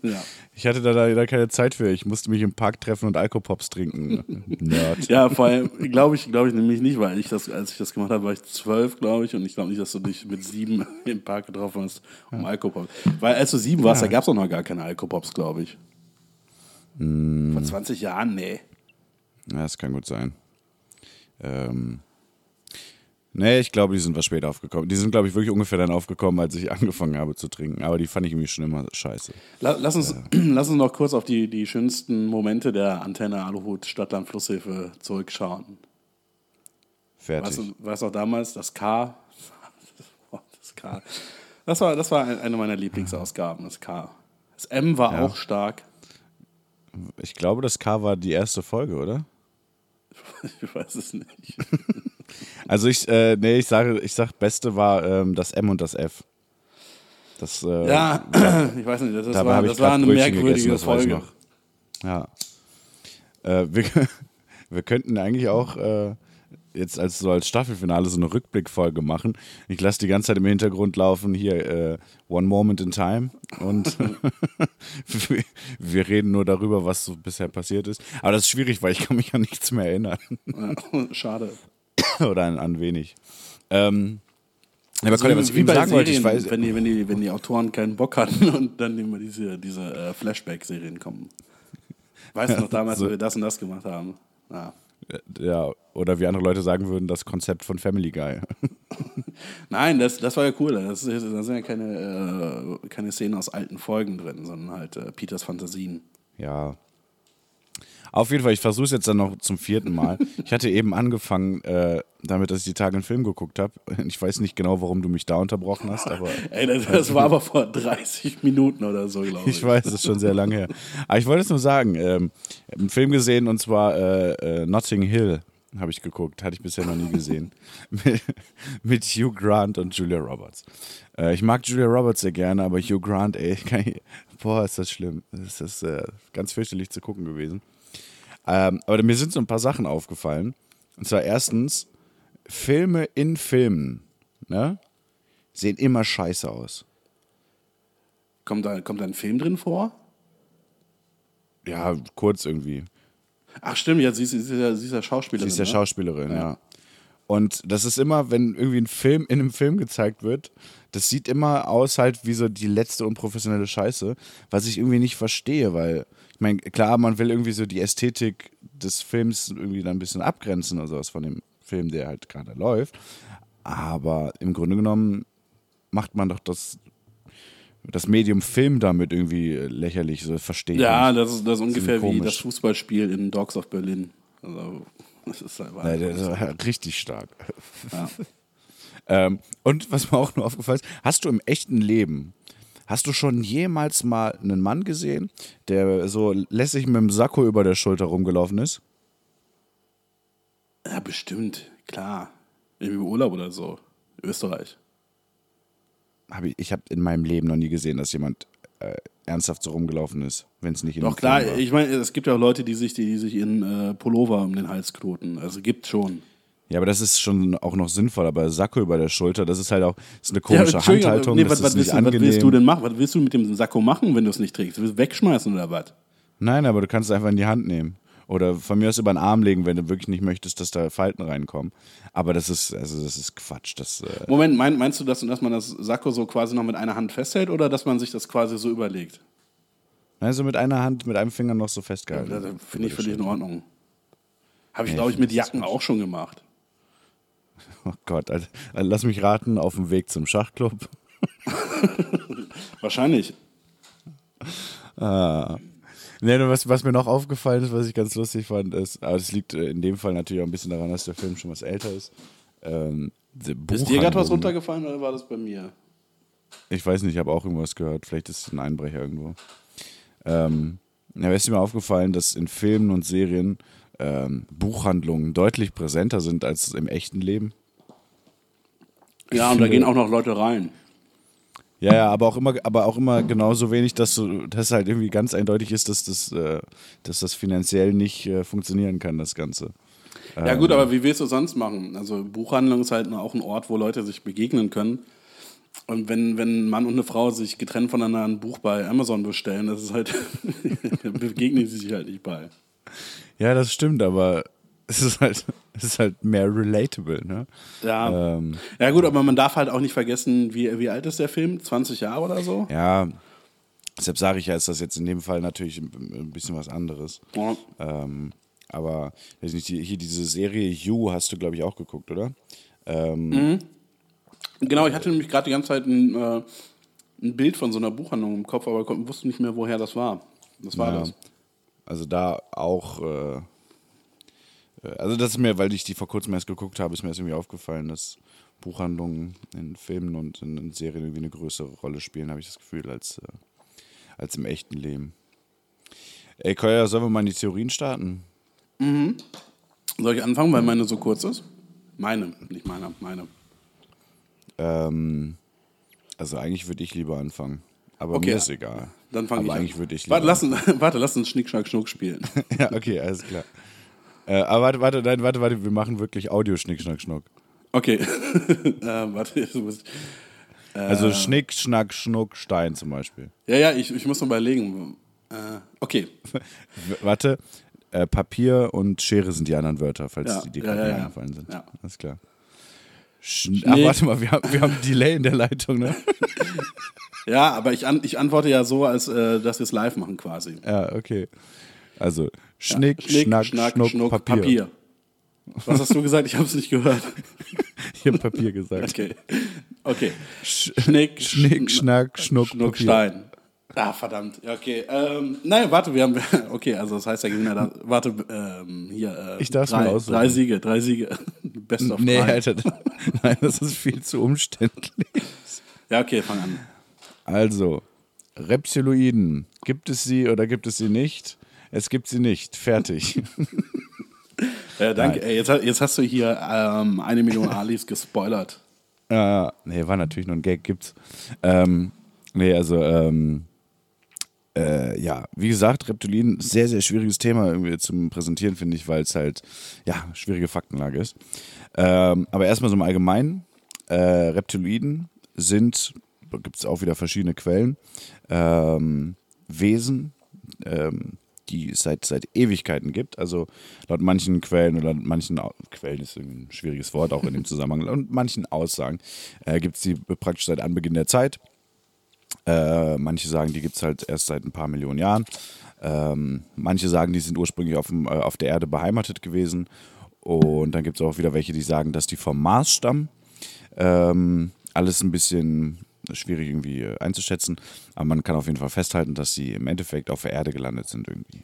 Ja.
Ich hatte da leider keine Zeit für. Ich musste mich im Park treffen und Alkopops trinken. Nerd.
ja, vor allem glaube ich, glaube ich nämlich nicht, weil ich das, als ich das gemacht habe, war ich zwölf, glaube ich, und ich glaube nicht, dass du dich mit sieben im Park getroffen hast, um Alkopops. Weil als du sieben warst, da gab es auch noch gar keine Alkopops, glaube ich.
Mm.
Vor 20 Jahren, nee.
Ja, das kann gut sein. Ähm. Nee, ich glaube, die sind was später aufgekommen. Die sind, glaube ich, wirklich ungefähr dann aufgekommen, als ich angefangen habe zu trinken. Aber die fand ich irgendwie schon immer scheiße.
La- Lass uns, lass uns noch kurz auf die, die schönsten Momente der Antenne Aluhut Stadtland Flusshilfe zurückschauen.
Fertig.
Weißt du, weißt auch damals, das K, das K, das war, das war ein- eine meiner Lieblingsausgaben, das K. Das M war
Ja.
auch stark.
Ich glaube, das K war die erste Folge, oder?
Ich weiß es nicht.
Also ich, äh, nee, ich sage, ich sag, Beste war ähm, das M und das F. Das, äh,
Ja, ich weiß nicht, das,
dabei
war, das war eine
Brötchen
merkwürdige
gegessen, das
Folge.
noch. Ja. Äh, wir, wir könnten eigentlich auch äh, jetzt als so als Staffelfinale so eine Rückblickfolge machen. Ich lasse die ganze Zeit im Hintergrund laufen hier äh, One Moment in Time und wir, wir reden nur darüber, was so bisher passiert ist. Aber das ist schwierig, weil ich kann mich an nichts mehr erinnern
schade.
oder an, an wenig. Ähm, aber
Also
Colin, was ich
wie bei
sagen wollte, ich
Serien,
weiß,
wenn, die, wenn, die, wenn die Autoren keinen Bock hatten und dann immer diese, diese äh, Flashback-Serien kommen. Weißt du noch damals,
so.
wo wir das und das gemacht haben? Ja.
Ja, oder wie andere Leute sagen würden, das Konzept von Family Guy.
Nein, das, das war ja cool. Das, da sind ja keine, äh, keine Szenen aus alten Folgen drin, sondern halt äh, Peters Fantasien.
Ja. Auf jeden Fall, ich versuche es jetzt dann noch zum vierten Mal. Ich hatte eben angefangen, äh, damit, dass ich die Tage einen Film geguckt habe. Ich weiß nicht genau, warum du mich da unterbrochen hast, aber
Ey, das, das war aber vor 30 Minuten oder so, glaube ich.
ich weiß, es ist schon sehr lange her. Aber ich wollte es nur sagen, ähm, ich habe einen Film gesehen und zwar äh, äh, Notting Hill habe ich geguckt, hatte ich bisher noch nie gesehen. mit, Hugh Grant und Julia Roberts. Äh, ich mag Julia Roberts sehr gerne, aber Hugh Grant, ey, kann ich, boah, ist das schlimm. Das ist äh, ganz fürchterlich zu gucken gewesen. Ähm, aber mir sind so ein paar Sachen aufgefallen. Und zwar erstens, Filme in Filmen ne, sehen immer scheiße aus.
Kommt da, kommt da ein Film drin vor?
Ja, kurz irgendwie.
Ach stimmt, ja, sie ist, sie ist, ja, sie ist ja Schauspielerin.
Sie ist ja
ne?
Schauspielerin, ja. Und das ist immer, wenn irgendwie ein Film in einem Film gezeigt wird, das sieht immer aus halt wie so die letzte unprofessionelle Scheiße, was ich irgendwie nicht verstehe, weil ich meine, klar, man will irgendwie so die Ästhetik des Films irgendwie dann ein bisschen abgrenzen oder sowas von dem Film, der halt gerade läuft. Aber im Grunde genommen macht man doch das, das Medium Film damit irgendwie lächerlich, so verstehe ich
Ja, das ist, das ist ungefähr wie das Fußballspiel in Dogs of Berlin. Also, das ist einfach.
Nein, der ist richtig stark.
Ja.
Ähm, und was mir auch nur aufgefallen ist, hast du im echten Leben, hast du schon jemals mal einen Mann gesehen, der so lässig mit dem Sakko über der Schulter rumgelaufen ist?
ja, bestimmt, klar. Im Urlaub oder so. Österreich.
Hab ich ich habe in meinem Leben noch nie gesehen, dass jemand äh, ernsthaft so rumgelaufen ist, wenn es nicht in
Doch klar,
war.
ich meine, es gibt ja auch Leute, die sich, die, die sich in äh, Pullover um den Hals knoten. Also gibt schon.
Ja, aber das ist schon auch noch sinnvoll, aber Sakko über der Schulter, das ist halt auch ist eine komische
Entschuldigung,
Handhaltung,
nee,
das
was,
ist
was,
nicht
willst du, was willst du denn machen? Was willst du mit dem Sakko machen, wenn du es nicht trägst? Willst du wegschmeißen oder was?
Nein, aber du kannst es einfach in die Hand nehmen. Oder von mir aus über den Arm legen, wenn du wirklich nicht möchtest, dass da Falten reinkommen. Aber das ist, also das ist Quatsch. Das, äh,
Moment, mein, meinst du, dass, dass man das Sakko so quasi noch mit einer Hand festhält oder dass man sich das quasi so überlegt?
Also mit einer Hand, mit einem Finger noch so festgehalten.
Das finde ich völlig in Ordnung. Habe ich,
Nee,
glaube ich, mit Jacken auch schon gemacht.
Oh Gott, also, also lass mich raten, auf dem Weg zum Schachclub.
Wahrscheinlich.
Nee, nur was, was mir noch aufgefallen ist, was ich ganz lustig fand, ist, aber das liegt äh, in dem Fall natürlich auch ein bisschen daran, dass der Film schon was älter ist. Ähm,
Ist dir gerade was runtergefallen oder war das bei mir?
Ich weiß nicht, ich habe auch irgendwas gehört. Vielleicht ist es ein Einbrecher irgendwo. Ähm, ja, ist mir aufgefallen, dass in Filmen und Serien ähm, Buchhandlungen deutlich präsenter sind als im echten Leben.
Ja, und da gehen auch noch Leute rein.
Ja, ja, aber auch immer, aber auch immer genauso wenig, dass du, dass halt irgendwie ganz eindeutig ist, dass das, äh, dass das finanziell nicht äh, funktionieren kann, das Ganze.
Ja gut, aber wie willst du sonst machen? Also Buchhandlung ist halt auch ein Ort, wo Leute sich begegnen können. Und wenn, wenn ein Mann und eine Frau sich getrennt voneinander ein Buch bei Amazon bestellen, das ist halt, begegnen sie sich halt nicht bei.
Ja, das stimmt, aber es ist halt, es ist halt mehr relatable, ne?
Ja.
Ähm,
ja gut, aber man darf halt auch nicht vergessen, wie, wie alt ist der Film? 20 Jahre oder so?
ja, deshalb sage ich ja, ist das jetzt in dem Fall natürlich ein, bisschen was anderes.
Ja.
Ähm, aber weiß nicht, hier diese Serie You hast du, glaube ich, auch geguckt, oder? Ähm,
Genau, ich hatte nämlich gerade die ganze Zeit ein, äh, ein Bild von so einer Buchhandlung im Kopf, aber wusste nicht mehr, woher das war. Was war
Ja.
das?
Also da auch, äh, äh, also das ist mir, weil ich die vor kurzem erst geguckt habe, ist mir erst irgendwie aufgefallen, dass Buchhandlungen in Filmen und in, in Serien irgendwie eine größere Rolle spielen, habe ich das Gefühl, als, äh, als im echten Leben. Ey, Koya, sollen wir mal in die Theorien starten?
Soll ich anfangen, weil meine so kurz ist? Meine, nicht meine, meine.
Ähm, Also eigentlich würde ich lieber anfangen. Aber
Okay.
mir ist egal.
Dann fange ich
Aber
an.
eigentlich würde ich lieber
warte, lass, uns- warte, lass uns Schnick, Schnack, Schnuck spielen.
Ja, okay, alles klar. Äh, aber warte, warte, nein, warte, warte, wir machen wirklich Audio Schnick, Schnack, Schnuck.
Okay. ähm, warte, jetzt muss ich-
Also Schnick, Schnack, Schnuck, Stein zum Beispiel.
ja, ja, ich, ich muss noch überlegen. Äh, okay.
Warte, äh, Papier und Schere sind die anderen Wörter, falls
Ja,
die dir
ja,
gerade
ja, ja.
eingefallen sind.
Ja.
Alles klar. Sch Ach, warte mal, wir haben, wir haben Delay in der Leitung, ne?
Ja, aber ich, an, ich antworte ja so, als äh, dass wir es live machen quasi.
Ja, okay. Also Schnick,
Schnick,
Schnack,
Schnack,
Schnuck,
Schnuck,
Papier.
Papier. Was hast du gesagt? Ich habe es nicht gehört.
Ich habe Papier gesagt.
Okay. Okay. Schnick,
Schnick, Schnack, Schnuck,
Schnuck,
Papier.
Stein. Ah, verdammt. Ja, Okay. Ähm, nein, warte, wir haben. Okay, also das heißt, der Gewinner da. Warte, ähm, hier. Äh,
Ich darf's
drei,
aussuchen.
Drei Siege, drei Siege. Best of
Nee,
drei.
Alter. Nein, das ist viel zu umständlich.
Ja, okay, fang an.
Also, Reptiloiden. Gibt es sie oder gibt es sie nicht? Es gibt sie nicht. Fertig.
Äh, danke. Ey, jetzt, jetzt hast du hier ähm, eine Million Alis gespoilert.
Ja, nee, war natürlich nur ein Gag, gibt's. Ähm, nee, also, ähm, äh, ja, wie gesagt, Reptilien, sehr, sehr schwieriges Thema irgendwie zum Präsentieren, finde ich, weil es halt, ja, schwierige Faktenlage ist. Ähm, aber erstmal so im Allgemeinen, äh, Reptiloiden sind, gibt es auch wieder verschiedene Quellen, ähm, Wesen, ähm, die es seit, seit Ewigkeiten gibt. Also laut manchen Quellen oder manchen Quellen ist ein schwieriges Wort auch in dem Zusammenhang und manchen Aussagen äh, gibt es die praktisch seit Anbeginn der Zeit. Äh, manche sagen, die gibt es halt erst seit ein paar Millionen Jahren. Ähm, manche sagen, die sind ursprünglich auf, dem, äh, auf der Erde beheimatet gewesen. Und dann gibt es auch wieder welche, die sagen, dass die vom Mars stammen. Ähm, alles ein bisschen schwierig irgendwie äh, einzuschätzen, aber man kann auf jeden Fall festhalten, dass sie im Endeffekt auf der Erde gelandet sind irgendwie.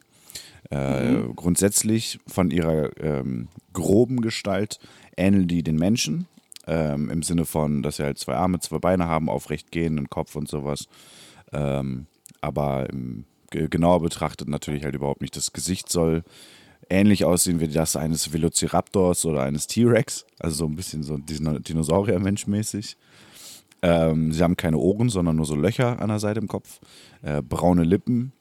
Äh, Grundsätzlich von ihrer ähm, groben Gestalt ähneln die den Menschen, ähm, im Sinne von, dass sie halt zwei Arme, zwei Beine haben, aufrecht gehen, einen Kopf und sowas. Ähm, aber im, ge- genauer betrachtet natürlich halt überhaupt nicht. Das Gesicht soll ähnlich aussehen wie das eines Velociraptors oder eines T-Rex, also so ein bisschen so Dino- Dinosaurier-Mensch mäßig. Ähm, sie haben keine Ohren, sondern nur so Löcher an der Seite im Kopf, äh, braune Lippen,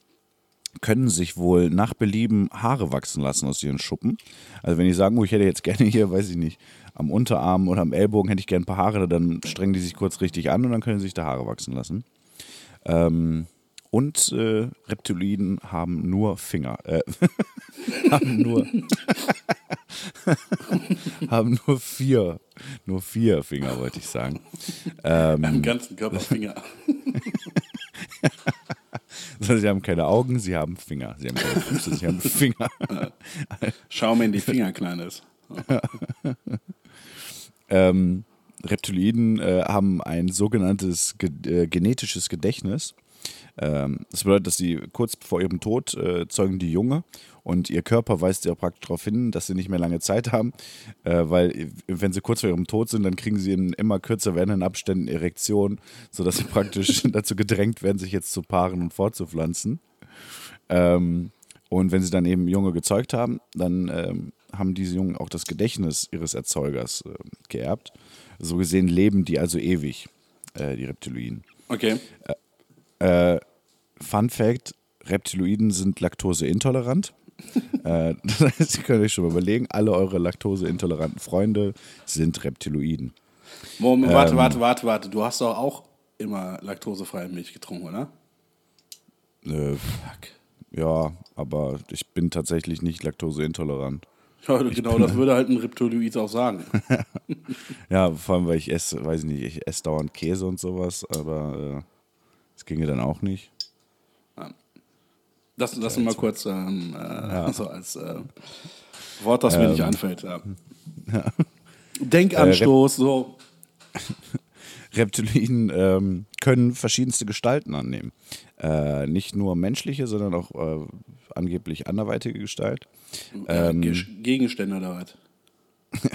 können sich wohl nach Belieben Haare wachsen lassen aus ihren Schuppen. Also wenn die sagen, oh, ich hätte jetzt gerne hier, weiß ich nicht, am Unterarm oder am Ellbogen hätte ich gerne ein paar Haare, dann strengen die sich kurz richtig an und dann können sie sich da Haare wachsen lassen. Ähm, und äh, Reptiliden haben nur Finger. Äh, haben nur haben nur vier, nur vier Finger, wollte ich sagen. Ähm,
Am ganzen Körper Finger.
Also sie haben keine Augen, sie haben Finger. Sie haben keine Füße, sie haben Finger.
Schau mir in die Finger, Kleines.
Ähm, Reptiloiden äh, haben ein sogenanntes ge äh, genetisches Gedächtnis. Ähm, das bedeutet, dass sie kurz vor ihrem Tod äh, zeugen die Junge und ihr Körper weist ja praktisch darauf hin, dass sie nicht mehr lange Zeit haben, äh, weil äh, wenn sie kurz vor ihrem Tod sind, dann kriegen sie in immer kürzer werdenden Abständen Erektion, sodass sie praktisch dazu gedrängt werden, sich jetzt zu paaren und fortzupflanzen. Ähm, und wenn sie dann eben Junge gezeugt haben, dann ähm, haben diese Jungen auch das Gedächtnis ihres Erzeugers äh, geerbt. So gesehen leben die also ewig, äh, die Reptiloiden.
Okay.
Äh, Fun Fact: Reptiloiden sind laktoseintolerant. äh, das heißt, ihr könnt euch schon mal überlegen, alle eure laktoseintoleranten Freunde sind Reptiloiden.
Moment, warte,
Ähm.
warte, warte, warte. Du hast doch auch immer laktosefreie Milch getrunken, oder?
Äh,
Fuck.
ja, aber ich bin tatsächlich nicht laktoseintolerant.
Ja, genau, das würde halt ein Reptiloid auch sagen.
Ja, vor allem, weil ich esse, weiß ich nicht, ich esse dauernd Käse und sowas, aber äh, das ginge dann auch nicht.
Das, das mal kurz ähm, äh, so als äh, Wort, das mir nicht anfällt. Ja. Denkanstoß, so.
Reptilien ähm, können verschiedenste Gestalten annehmen. Äh, nicht nur menschliche, sondern auch äh, angeblich anderweitige Gestalt.
Äh,
Ähm.
Ge- Gegenstände oder was?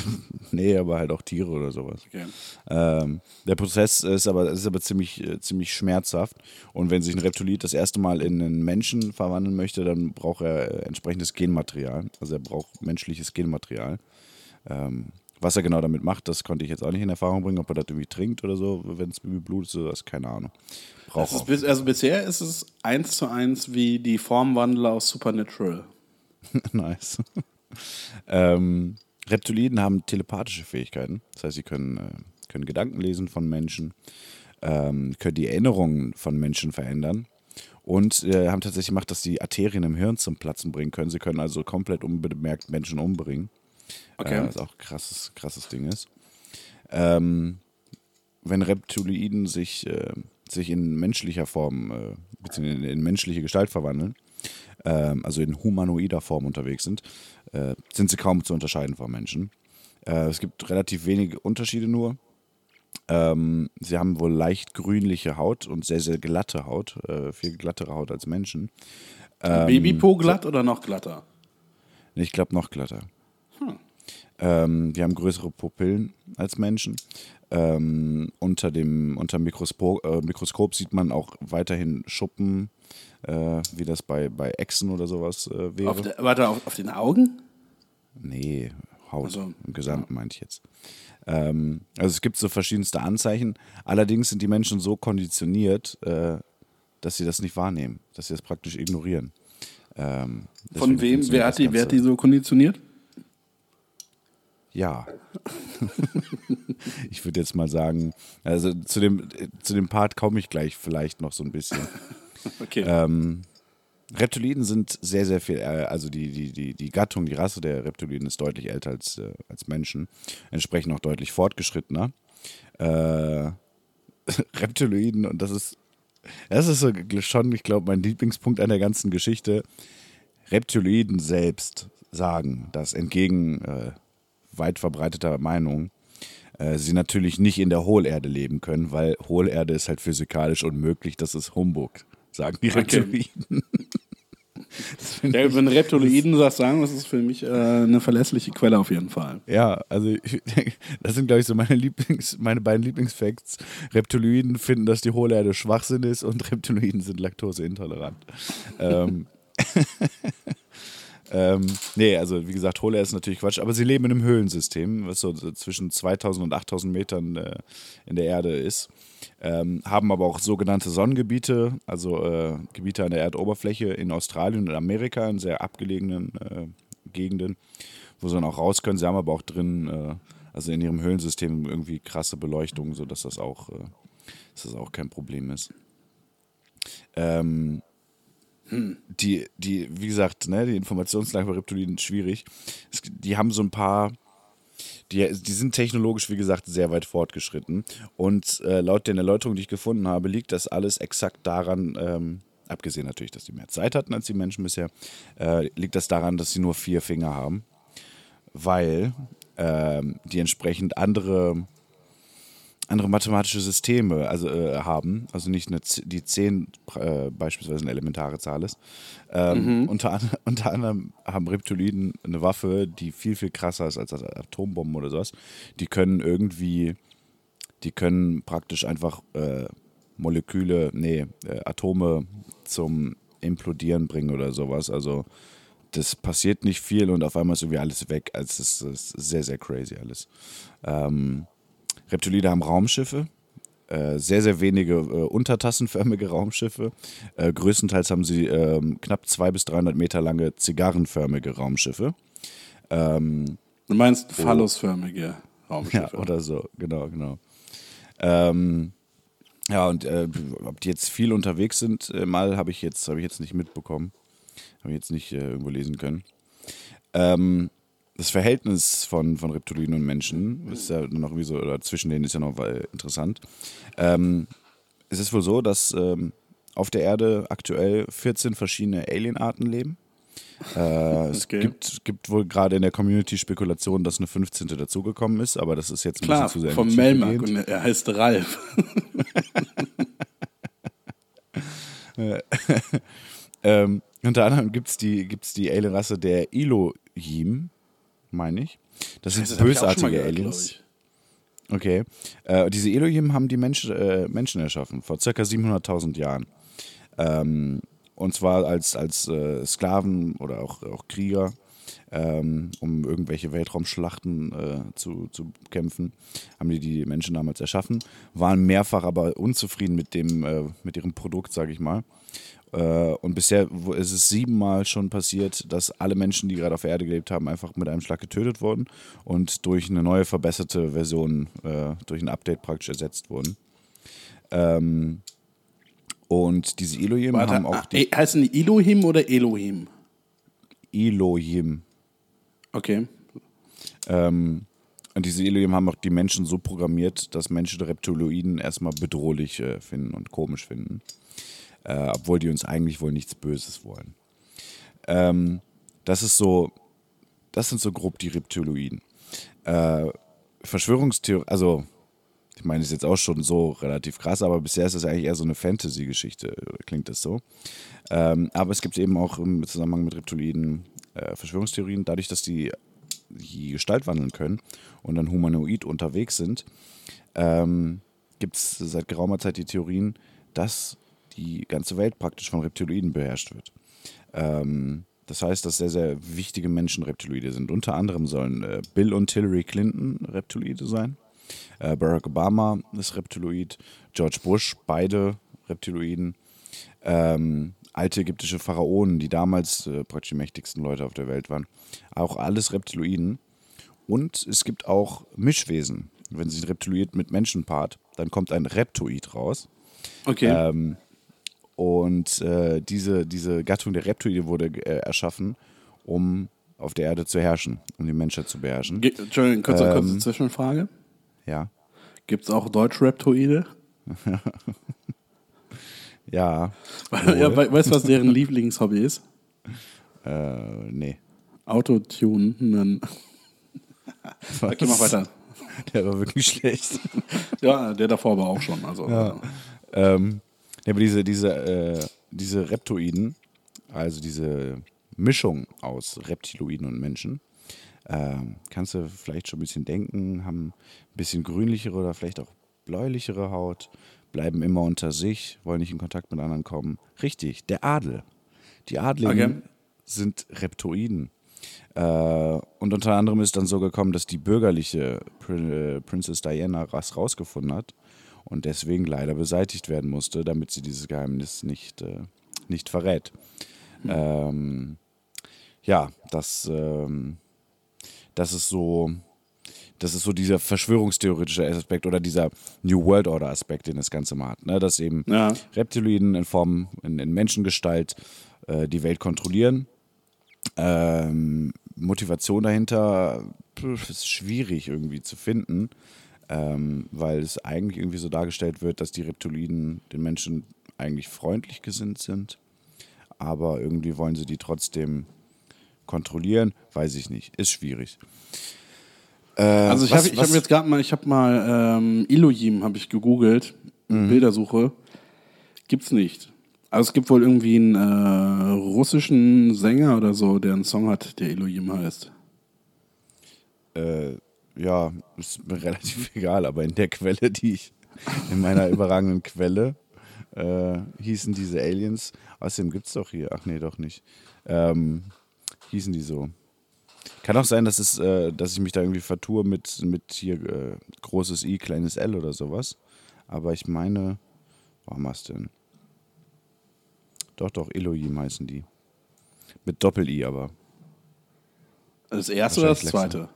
Nee, aber halt auch Tiere oder sowas.
Okay.
Ähm, der Prozess ist aber, ist aber ziemlich, äh, ziemlich schmerzhaft. Und wenn sich ein Reptiloid das erste Mal in einen Menschen verwandeln möchte, dann braucht er äh, entsprechendes Genmaterial. Also er braucht menschliches Genmaterial. Ähm, Was er genau damit macht, das konnte ich jetzt auch nicht in Erfahrung bringen, ob er das irgendwie trinkt oder so, wenn es Baby Blut ist oder was, keine Ahnung. Braucht
Das ist,
auch.
bis- also bisher ist es eins zu eins wie die Formwandler aus Supernatural.
nice. ähm, Reptiliden haben telepathische Fähigkeiten. Das heißt, sie können, äh, können Gedanken lesen von Menschen, ähm, können die Erinnerungen von Menschen verändern und äh, haben tatsächlich gemacht, dass die Arterien im Hirn zum Platzen bringen können. Sie können also komplett unbemerkt Menschen umbringen.
Okay.
Äh, was auch ein krasses, krasses Ding ist. Ähm, wenn Reptiloiden sich, äh, sich in menschlicher Form, äh, beziehungsweise in, in menschliche Gestalt verwandeln, ähm, also in humanoider Form unterwegs sind, äh, sind sie kaum zu unterscheiden von Menschen. Äh, es gibt relativ wenige Unterschiede nur. Ähm, sie haben wohl leicht grünliche Haut und sehr, sehr glatte Haut, äh, viel glattere Haut als Menschen. Ähm,
Babypo glatt oder noch glatter?
Ich glaube noch glatter. Ähm, die haben größere Pupillen als Menschen. Ähm, unter dem unter Mikroskop, äh, Mikroskop sieht man auch weiterhin Schuppen, äh, wie das bei, bei Echsen oder sowas äh, wäre.
Auf der, warte, auf, auf den Augen?
Nee, Haut
Ach so.
im Gesamten meinte ich jetzt. Ähm, also es gibt so verschiedenste Anzeichen. Allerdings sind die Menschen so konditioniert, äh, dass sie das nicht wahrnehmen, dass sie das praktisch ignorieren. Ähm,
Von wem? Wer hat, die, wer hat die so konditioniert?
Ja. ich würde jetzt mal sagen, also zu dem, zu dem Part komme ich gleich vielleicht noch so ein bisschen.
Okay.
Ähm, Reptiliden sind sehr, sehr viel, äh, also die, die, die, die Gattung, die Rasse der Reptiliden ist deutlich älter als, äh, als Menschen, entsprechend auch deutlich fortgeschrittener. Äh, Reptiloiden, und das ist, das ist so schon, ich glaube, mein Lieblingspunkt an der ganzen Geschichte. Reptiloiden selbst sagen, dass entgegen äh, weit verbreiteter Meinung äh, sie natürlich nicht in der Hohlerde leben können, weil Hohlerde ist halt physikalisch unmöglich, das ist Humbug, sagen die Reptiloiden.
Ja, wenn Reptiloiden das sagen, das ist für mich äh, eine verlässliche Quelle auf jeden Fall.
Ja, also ich, das sind, glaube ich, so meine Lieblings, meine beiden Lieblingsfacts. Reptiloiden finden, dass die Hohlerde Schwachsinn ist und Reptiloiden sind laktoseintolerant. ähm, ähm, nee, also wie gesagt, Hohlerde ist natürlich Quatsch, aber sie leben in einem Höhlensystem, was so zwischen 2000 und 8000 Metern äh, in der Erde ist. Ähm, haben aber auch sogenannte Sonnengebiete, also äh, Gebiete an der Erdoberfläche in Australien und Amerika, in sehr abgelegenen äh, Gegenden, wo sie dann auch raus können. Sie haben aber auch drin, äh, also in ihrem Höhlensystem irgendwie krasse Beleuchtung, sodass das auch, äh, dass das auch kein Problem ist. Ähm, die, die, wie gesagt, ne, die Informationslage bei Reptilien schwierig. Es, die haben so ein paar, die, die sind technologisch, wie gesagt, sehr weit fortgeschritten. Und äh, laut den Erläuterungen, die ich gefunden habe, liegt das alles exakt daran, ähm, abgesehen natürlich, dass die mehr Zeit hatten als die Menschen bisher, äh, liegt das daran, dass sie nur vier Finger haben, weil ähm, die entsprechend andere andere mathematische Systeme also, äh, haben, also nicht eine, Z- die 10 äh, beispielsweise eine elementare Zahl ist. Ähm, unter, an, unter anderem haben Reptiliden eine Waffe, die viel, viel krasser ist als Atombomben oder sowas. Die können irgendwie, die können praktisch einfach äh, Moleküle, nee, äh, Atome zum Implodieren bringen oder sowas. Also das passiert nicht viel und auf einmal ist irgendwie alles weg. Also es ist sehr, sehr crazy alles. Ähm, Reptilide haben Raumschiffe, äh, sehr, sehr wenige äh, untertassenförmige Raumschiffe. Äh, größtenteils haben sie ähm, knapp 200 bis 300 Meter lange zigarrenförmige Raumschiffe. Ähm,
Du meinst phallusförmige Raumschiffe.
ja, oder so, genau, genau. Ähm, ja, und äh, ob die jetzt viel unterwegs sind, äh, mal habe ich jetzt habe ich jetzt nicht mitbekommen, habe ich jetzt nicht äh, irgendwo lesen können. Ähm, das Verhältnis von, von Reptilien und Menschen ist ja noch irgendwie so, oder zwischen denen ist ja noch äh, interessant. Ähm, es ist wohl so, dass ähm, auf der Erde aktuell 14 verschiedene Alienarten leben. Äh, es
Okay.
gibt, gibt wohl gerade in der Community Spekulation, dass eine 15. dazugekommen ist, aber das ist jetzt ein
Klar,
bisschen zu sehr
vom Melmark und er heißt Ralf.
Ähm, unter anderem gibt es die, gibt's die Alien-Rasse der Elohim, meine ich. Das sind
Das
bösartige
gehört,
Aliens. Okay. Äh, diese Elohim haben die Mensch, äh, Menschen erschaffen, vor circa 700.000 Jahren. Ähm, und zwar als, als äh, Sklaven oder auch, auch Krieger ähm, um irgendwelche Weltraumschlachten äh, zu, zu kämpfen. Haben die die Menschen damals erschaffen, waren mehrfach aber unzufrieden mit, dem, äh, mit ihrem Produkt, sage ich mal. Äh, und bisher ist es siebenmal schon passiert, dass alle Menschen, die gerade auf der Erde gelebt haben, einfach mit einem Schlag getötet wurden und durch eine neue verbesserte Version, äh, durch ein Update praktisch ersetzt wurden. Ähm, und diese Elohim
Warte,
haben auch
ah,
die
eh, heißen die Elohim oder Elohim?
Elohim.
Okay.
Ähm, und diese Elohim haben auch die Menschen so programmiert, dass Menschen Reptiloiden erstmal bedrohlich äh, finden und komisch finden. Äh, obwohl die uns eigentlich wohl nichts Böses wollen. Ähm, das ist so, das sind so grob die Reptiloiden. Äh, Verschwörungstheorie, also ich meine, ist jetzt auch schon so relativ krass, aber bisher ist das eigentlich eher so eine Fantasy-Geschichte, klingt das so. Ähm, aber es gibt eben auch im Zusammenhang mit Reptiloiden äh, Verschwörungstheorien, dadurch, dass die die Gestalt wandeln können und dann humanoid unterwegs sind, ähm, gibt es seit geraumer Zeit die Theorien, dass die ganze Welt praktisch von Reptiloiden beherrscht wird. Ähm, das heißt, dass sehr, sehr wichtige Menschen Reptiloide sind. Unter anderem sollen äh, Bill und Hillary Clinton Reptiloide sein. Äh, Barack Obama ist Reptiloid. George Bush, beide Reptiloiden. Ähm, alte ägyptische Pharaonen, die damals äh, praktisch die mächtigsten Leute auf der Welt waren. Auch alles Reptiloiden. Und es gibt auch Mischwesen. Wenn sich ein Reptiloid mit Menschen paart, dann kommt ein Reptoid raus.
Okay.
Ähm, und äh, diese, diese Gattung der Reptoide wurde äh, erschaffen, um auf der Erde zu herrschen, um die Menschheit zu beherrschen.
Ge- Entschuldigung, kurze,
ähm,
kurze Zwischenfrage.
Ja.
Gibt es auch Deutsch-Reptoide?
Ja.
ja, we weißt du, was deren Lieblingshobby ist?
Äh, nee.
Autotunen. Okay, mach weiter.
Der war wirklich schlecht.
Ja, der davor aber auch schon. Also,
ähm, ja, aber diese, diese, äh, diese Reptoiden, also diese Mischung aus Reptiloiden und Menschen, ähm, kannst du vielleicht schon ein bisschen denken, haben ein bisschen grünlichere oder vielleicht auch bläulichere Haut, bleiben immer unter sich, wollen nicht in Kontakt mit anderen kommen. Richtig, der Adel. Die Adligen
Okay.
sind Reptoiden. Äh, und unter anderem ist dann so gekommen, dass die bürgerliche Prin äh, Princess Diana das rausgefunden hat und deswegen leider beseitigt werden musste, damit sie dieses Geheimnis nicht, äh, nicht verrät. Ähm, ja, das, ähm, das ist so, das ist so dieser verschwörungstheoretische Aspekt oder dieser New World Order Aspekt, den das Ganze mal hat. Ne? Dass eben
Ja.
Reptiloiden in Form, in, in Menschengestalt äh, die Welt kontrollieren. Ähm, Motivation dahinter pf, ist schwierig irgendwie zu finden, ähm, weil es eigentlich irgendwie so dargestellt wird, dass die Reptiloiden den Menschen eigentlich freundlich gesinnt sind, aber irgendwie wollen sie die trotzdem kontrollieren, weiß ich nicht, ist schwierig. Äh,
Also ich habe hab jetzt gerade mal, ich habe mal ähm, Elohim habe ich gegoogelt,
Mhm.
Bildersuche, gibt's nicht. Also es gibt wohl irgendwie einen äh, russischen Sänger oder so, der einen Song hat, der Elohim heißt.
äh, ja, ist mir relativ egal, aber in der Quelle, die ich, in meiner überragenden Quelle, äh, hießen diese Aliens, außerdem gibt es doch hier, ach nee, doch nicht, ähm, hießen die so. Kann auch sein, dass, es, äh, dass ich mich da irgendwie vertue mit, mit hier äh, großes I, kleines L oder sowas. Aber ich meine, wo haben wir es denn? Doch, doch, Elohim heißen die. Mit Doppel-I aber.
Das erste oder das zweite?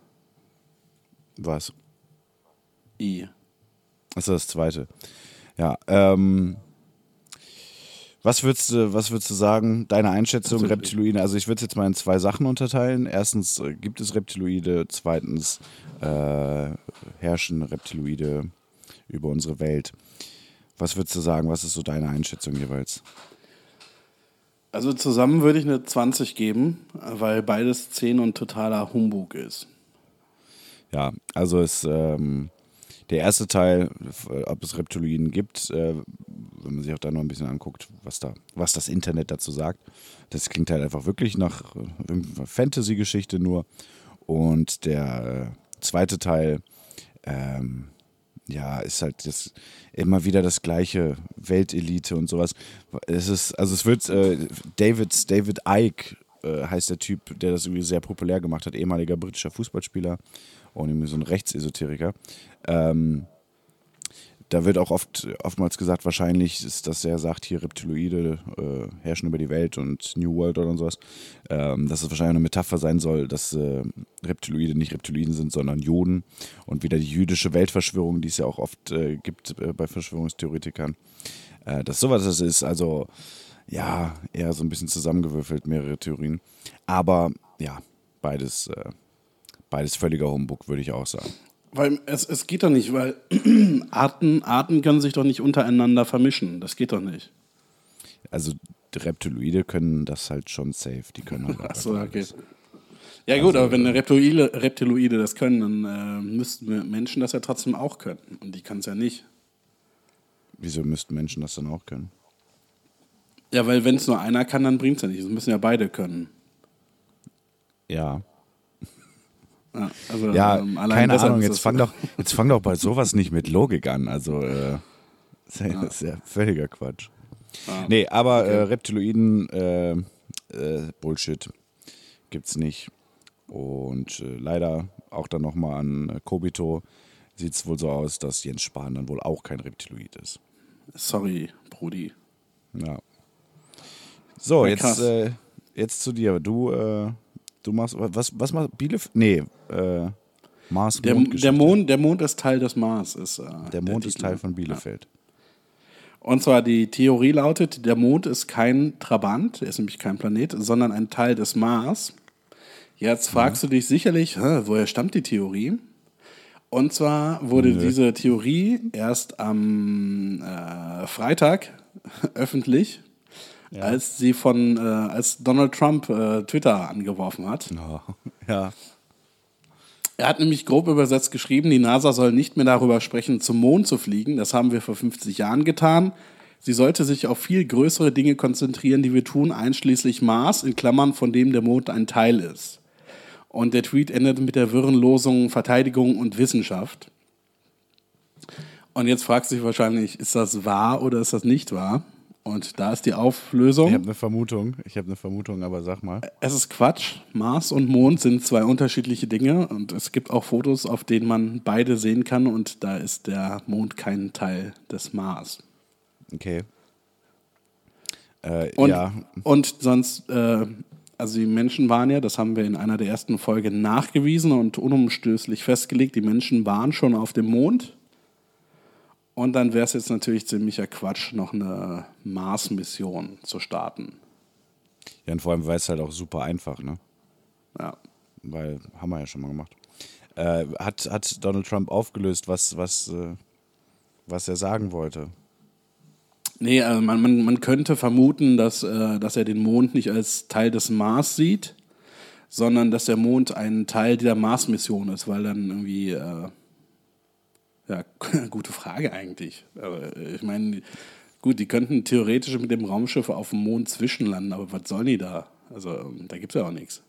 Was?
I.
Achso, das zweite. Ja, ähm, was würdest du, was würdest du sagen, deine Einschätzung
Tatsächlich.
Reptiloide? Also ich würde es jetzt mal in zwei Sachen unterteilen. Erstens äh, gibt es Reptiloide, zweitens äh, herrschen Reptiloide über unsere Welt. Was würdest du sagen, was ist so deine Einschätzung jeweils?
Also zusammen würde ich eine 20 geben, weil beides 10 und totaler Humbug ist.
Ja, also es, ähm, der erste Teil, f- ob es Reptiloiden gibt, äh, wenn man sich auch da noch ein bisschen anguckt, was da, was das Internet dazu sagt, das klingt halt einfach wirklich nach äh, Fantasy-Geschichte nur. Und der äh, zweite Teil, ähm, ja, ist halt das, immer wieder das gleiche Weltelite und sowas. Es ist, also es wird äh, David, David Icke äh, heißt der Typ, der das irgendwie sehr populär gemacht hat, ehemaliger britischer Fußballspieler und irgendwie so ein Rechtsesoteriker. Ähm, da wird auch oft, oftmals gesagt, wahrscheinlich ist, dass er sagt, hier Reptiloide äh, herrschen über die Welt und New World oder sowas, ähm, dass es wahrscheinlich eine Metapher sein soll, dass äh, Reptiloide nicht Reptiloiden sind, sondern Juden und wieder die jüdische Weltverschwörung, die es ja auch oft äh, gibt äh, bei Verschwörungstheoretikern, äh, dass sowas das ist. Also ja, eher so ein bisschen zusammengewürfelt, mehrere Theorien. Aber ja, beides, äh, beides völliger Humbug, würde ich auch sagen.
Weil es, es geht doch nicht, weil Arten, Arten können sich doch nicht untereinander vermischen. Das geht doch nicht.
Also Reptiloide können das halt schon safe. Die können halt
Achso, okay.
alles.
Ja gut, aber wenn Reptiloide, Reptiloide das können, dann äh, müssten wir Menschen das ja trotzdem auch können. Und die kann es ja nicht.
Wieso müssten Menschen das dann auch können?
Ja, weil wenn es nur einer kann, dann bringt es ja nicht. Das müssen ja beide können.
Ja.
Ja, also,
Ja,
ähm,
keine Ahnung, jetzt fang, doch, jetzt fang doch bei sowas nicht mit Logik an. Also, äh, das ist ja, ist ja völliger Quatsch.
Ah,
Nee, aber äh, Reptiloiden, äh, äh, Bullshit, gibt's nicht. Und äh, leider auch dann nochmal an äh, Kobito sieht es wohl so aus, dass Jens Spahn dann wohl auch kein Reptiloid ist.
Sorry, Brudi.
Ja. So,
Ja,
jetzt, äh, jetzt zu dir. Du, äh, du machst, was, was machst Bielefeld? Nee, äh, Mars
Der,
Mondgeschichte.
der, Mond, der Mond ist Teil des Mars. Ist, äh,
Der Mond ist
Titel.
Teil von Bielefeld.
Und zwar die Theorie lautet, der Mond ist kein Trabant, er ist nämlich kein Planet, sondern ein Teil des Mars. Jetzt fragst du dich sicherlich, woher stammt die Theorie? Und zwar wurde diese Theorie erst am äh, Freitag öffentlich, als sie von, äh, als Donald Trump äh, Twitter angeworfen hat.
Oh, ja.
Er hat nämlich grob übersetzt geschrieben, die NASA soll nicht mehr darüber sprechen, zum Mond zu fliegen. Das haben wir vor 50 Jahren getan. Sie sollte sich auf viel größere Dinge konzentrieren, die wir tun, einschließlich Mars, in Klammern, von dem der Mond ein Teil ist. Und der Tweet endet mit der wirren Losung Verteidigung und Wissenschaft. Und jetzt fragst du dich wahrscheinlich, ist das wahr oder ist das nicht wahr? Und da ist die Auflösung.
Ich habe eine Vermutung. Ich habe eine Vermutung, aber sag mal.
Es ist Quatsch. Mars und Mond sind zwei unterschiedliche Dinge und es gibt auch Fotos, auf denen man beide sehen kann und da ist der Mond kein Teil des Mars.
Okay. Äh,
Und,
ja,
und sonst, äh, also die Menschen waren ja, das haben wir in einer der ersten Folgen nachgewiesen und unumstößlich festgelegt, die Menschen waren schon auf dem Mond. Und dann wäre es jetzt natürlich ziemlicher Quatsch, noch eine Mars-Mission zu starten.
ja, und vor allem, weil es halt auch super einfach, ne?
Ja.
Weil, haben wir ja schon mal gemacht. Äh, hat, hat Donald Trump aufgelöst, was, was, äh, was er sagen wollte?
Nee, also man, man, man könnte vermuten, dass, äh, dass er den Mond nicht als Teil des Mars sieht, sondern dass der Mond ein Teil dieser Mars-Mission ist, weil dann irgendwie, äh, ja, gute Frage eigentlich. Aber äh, ich meine, gut, die könnten theoretisch mit dem Raumschiff auf dem Mond zwischenlanden, aber was sollen die da? Also, ähm, da gibt es ja auch nichts.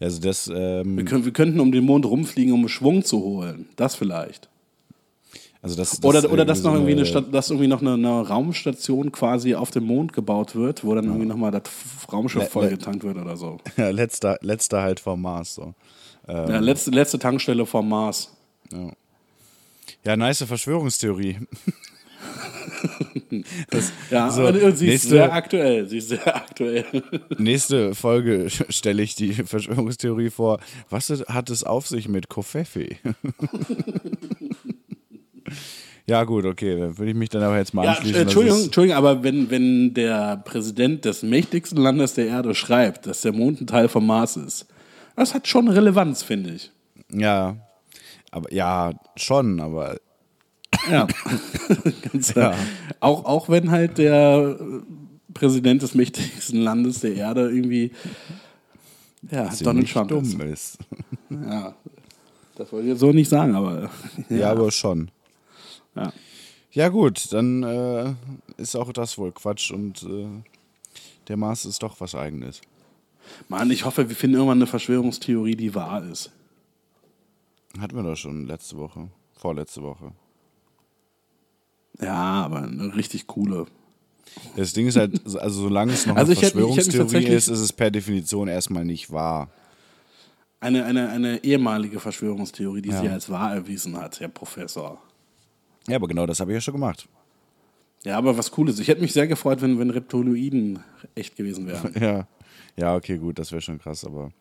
Also das, ähm,
Wir, können, wir könnten um den Mond rumfliegen, um Schwung zu holen. Das vielleicht.
also das, das
Oder, oder dass noch irgendwie eine Stadt, dass irgendwie noch eine, eine Raumstation quasi auf dem Mond gebaut wird, wo dann irgendwie nochmal das Raumschiff vollgetankt wird oder so.
Ja, letzter, letzter halt vom Mars. So. Ähm,
Ja, letzte, letzte Tankstelle vom Mars.
ja. Ja, nice Verschwörungstheorie. das,
Ja,
so,
und, sie ist
nächste,
sehr aktuell. Sie ist sehr aktuell.
nächste Folge stelle ich die Verschwörungstheorie vor. Was hat es auf sich mit Kofefe? ja, gut, okay, dann würde ich mich dann aber jetzt mal
Ja,
anschließen.
Entschuldigung, Entschuldigung, aber wenn, wenn der Präsident des mächtigsten Landes der Erde schreibt, dass der Mond ein Teil vom Mars ist, das hat schon Relevanz, finde ich.
Ja, aber ja, schon, aber
Ja. Ganz,
Ja.
Auch, auch wenn halt der Präsident des mächtigsten Landes der Erde irgendwie ja, Donald Trump
dumm
ist.
ist.
Ja. Das wollte ich jetzt so nicht sagen, aber
Ja, aber schon.
ja.
Ja, gut, dann äh, ist auch das wohl Quatsch und äh, der Mars ist doch was Eigenes.
Mann, ich hoffe, wir finden irgendwann eine Verschwörungstheorie, die wahr ist.
Hatten wir doch schon letzte Woche, vorletzte Woche.
Ja, aber eine richtig coole.
Das Ding ist halt, also solange es noch
Also
eine
hätte hätte
Verschwörungstheorie
tatsächlich-
ist, ist es per Definition erstmal nicht wahr.
Eine, eine, eine ehemalige Verschwörungstheorie, die
Ja.
sie als wahr erwiesen hat, Herr Professor.
Ja, aber genau das habe ich ja schon gemacht.
Ja, aber was Cooles. Ich hätte mich sehr gefreut, wenn, wenn Reptiloiden echt gewesen wären.
Ja, ja, okay, gut, das wäre schon krass, aber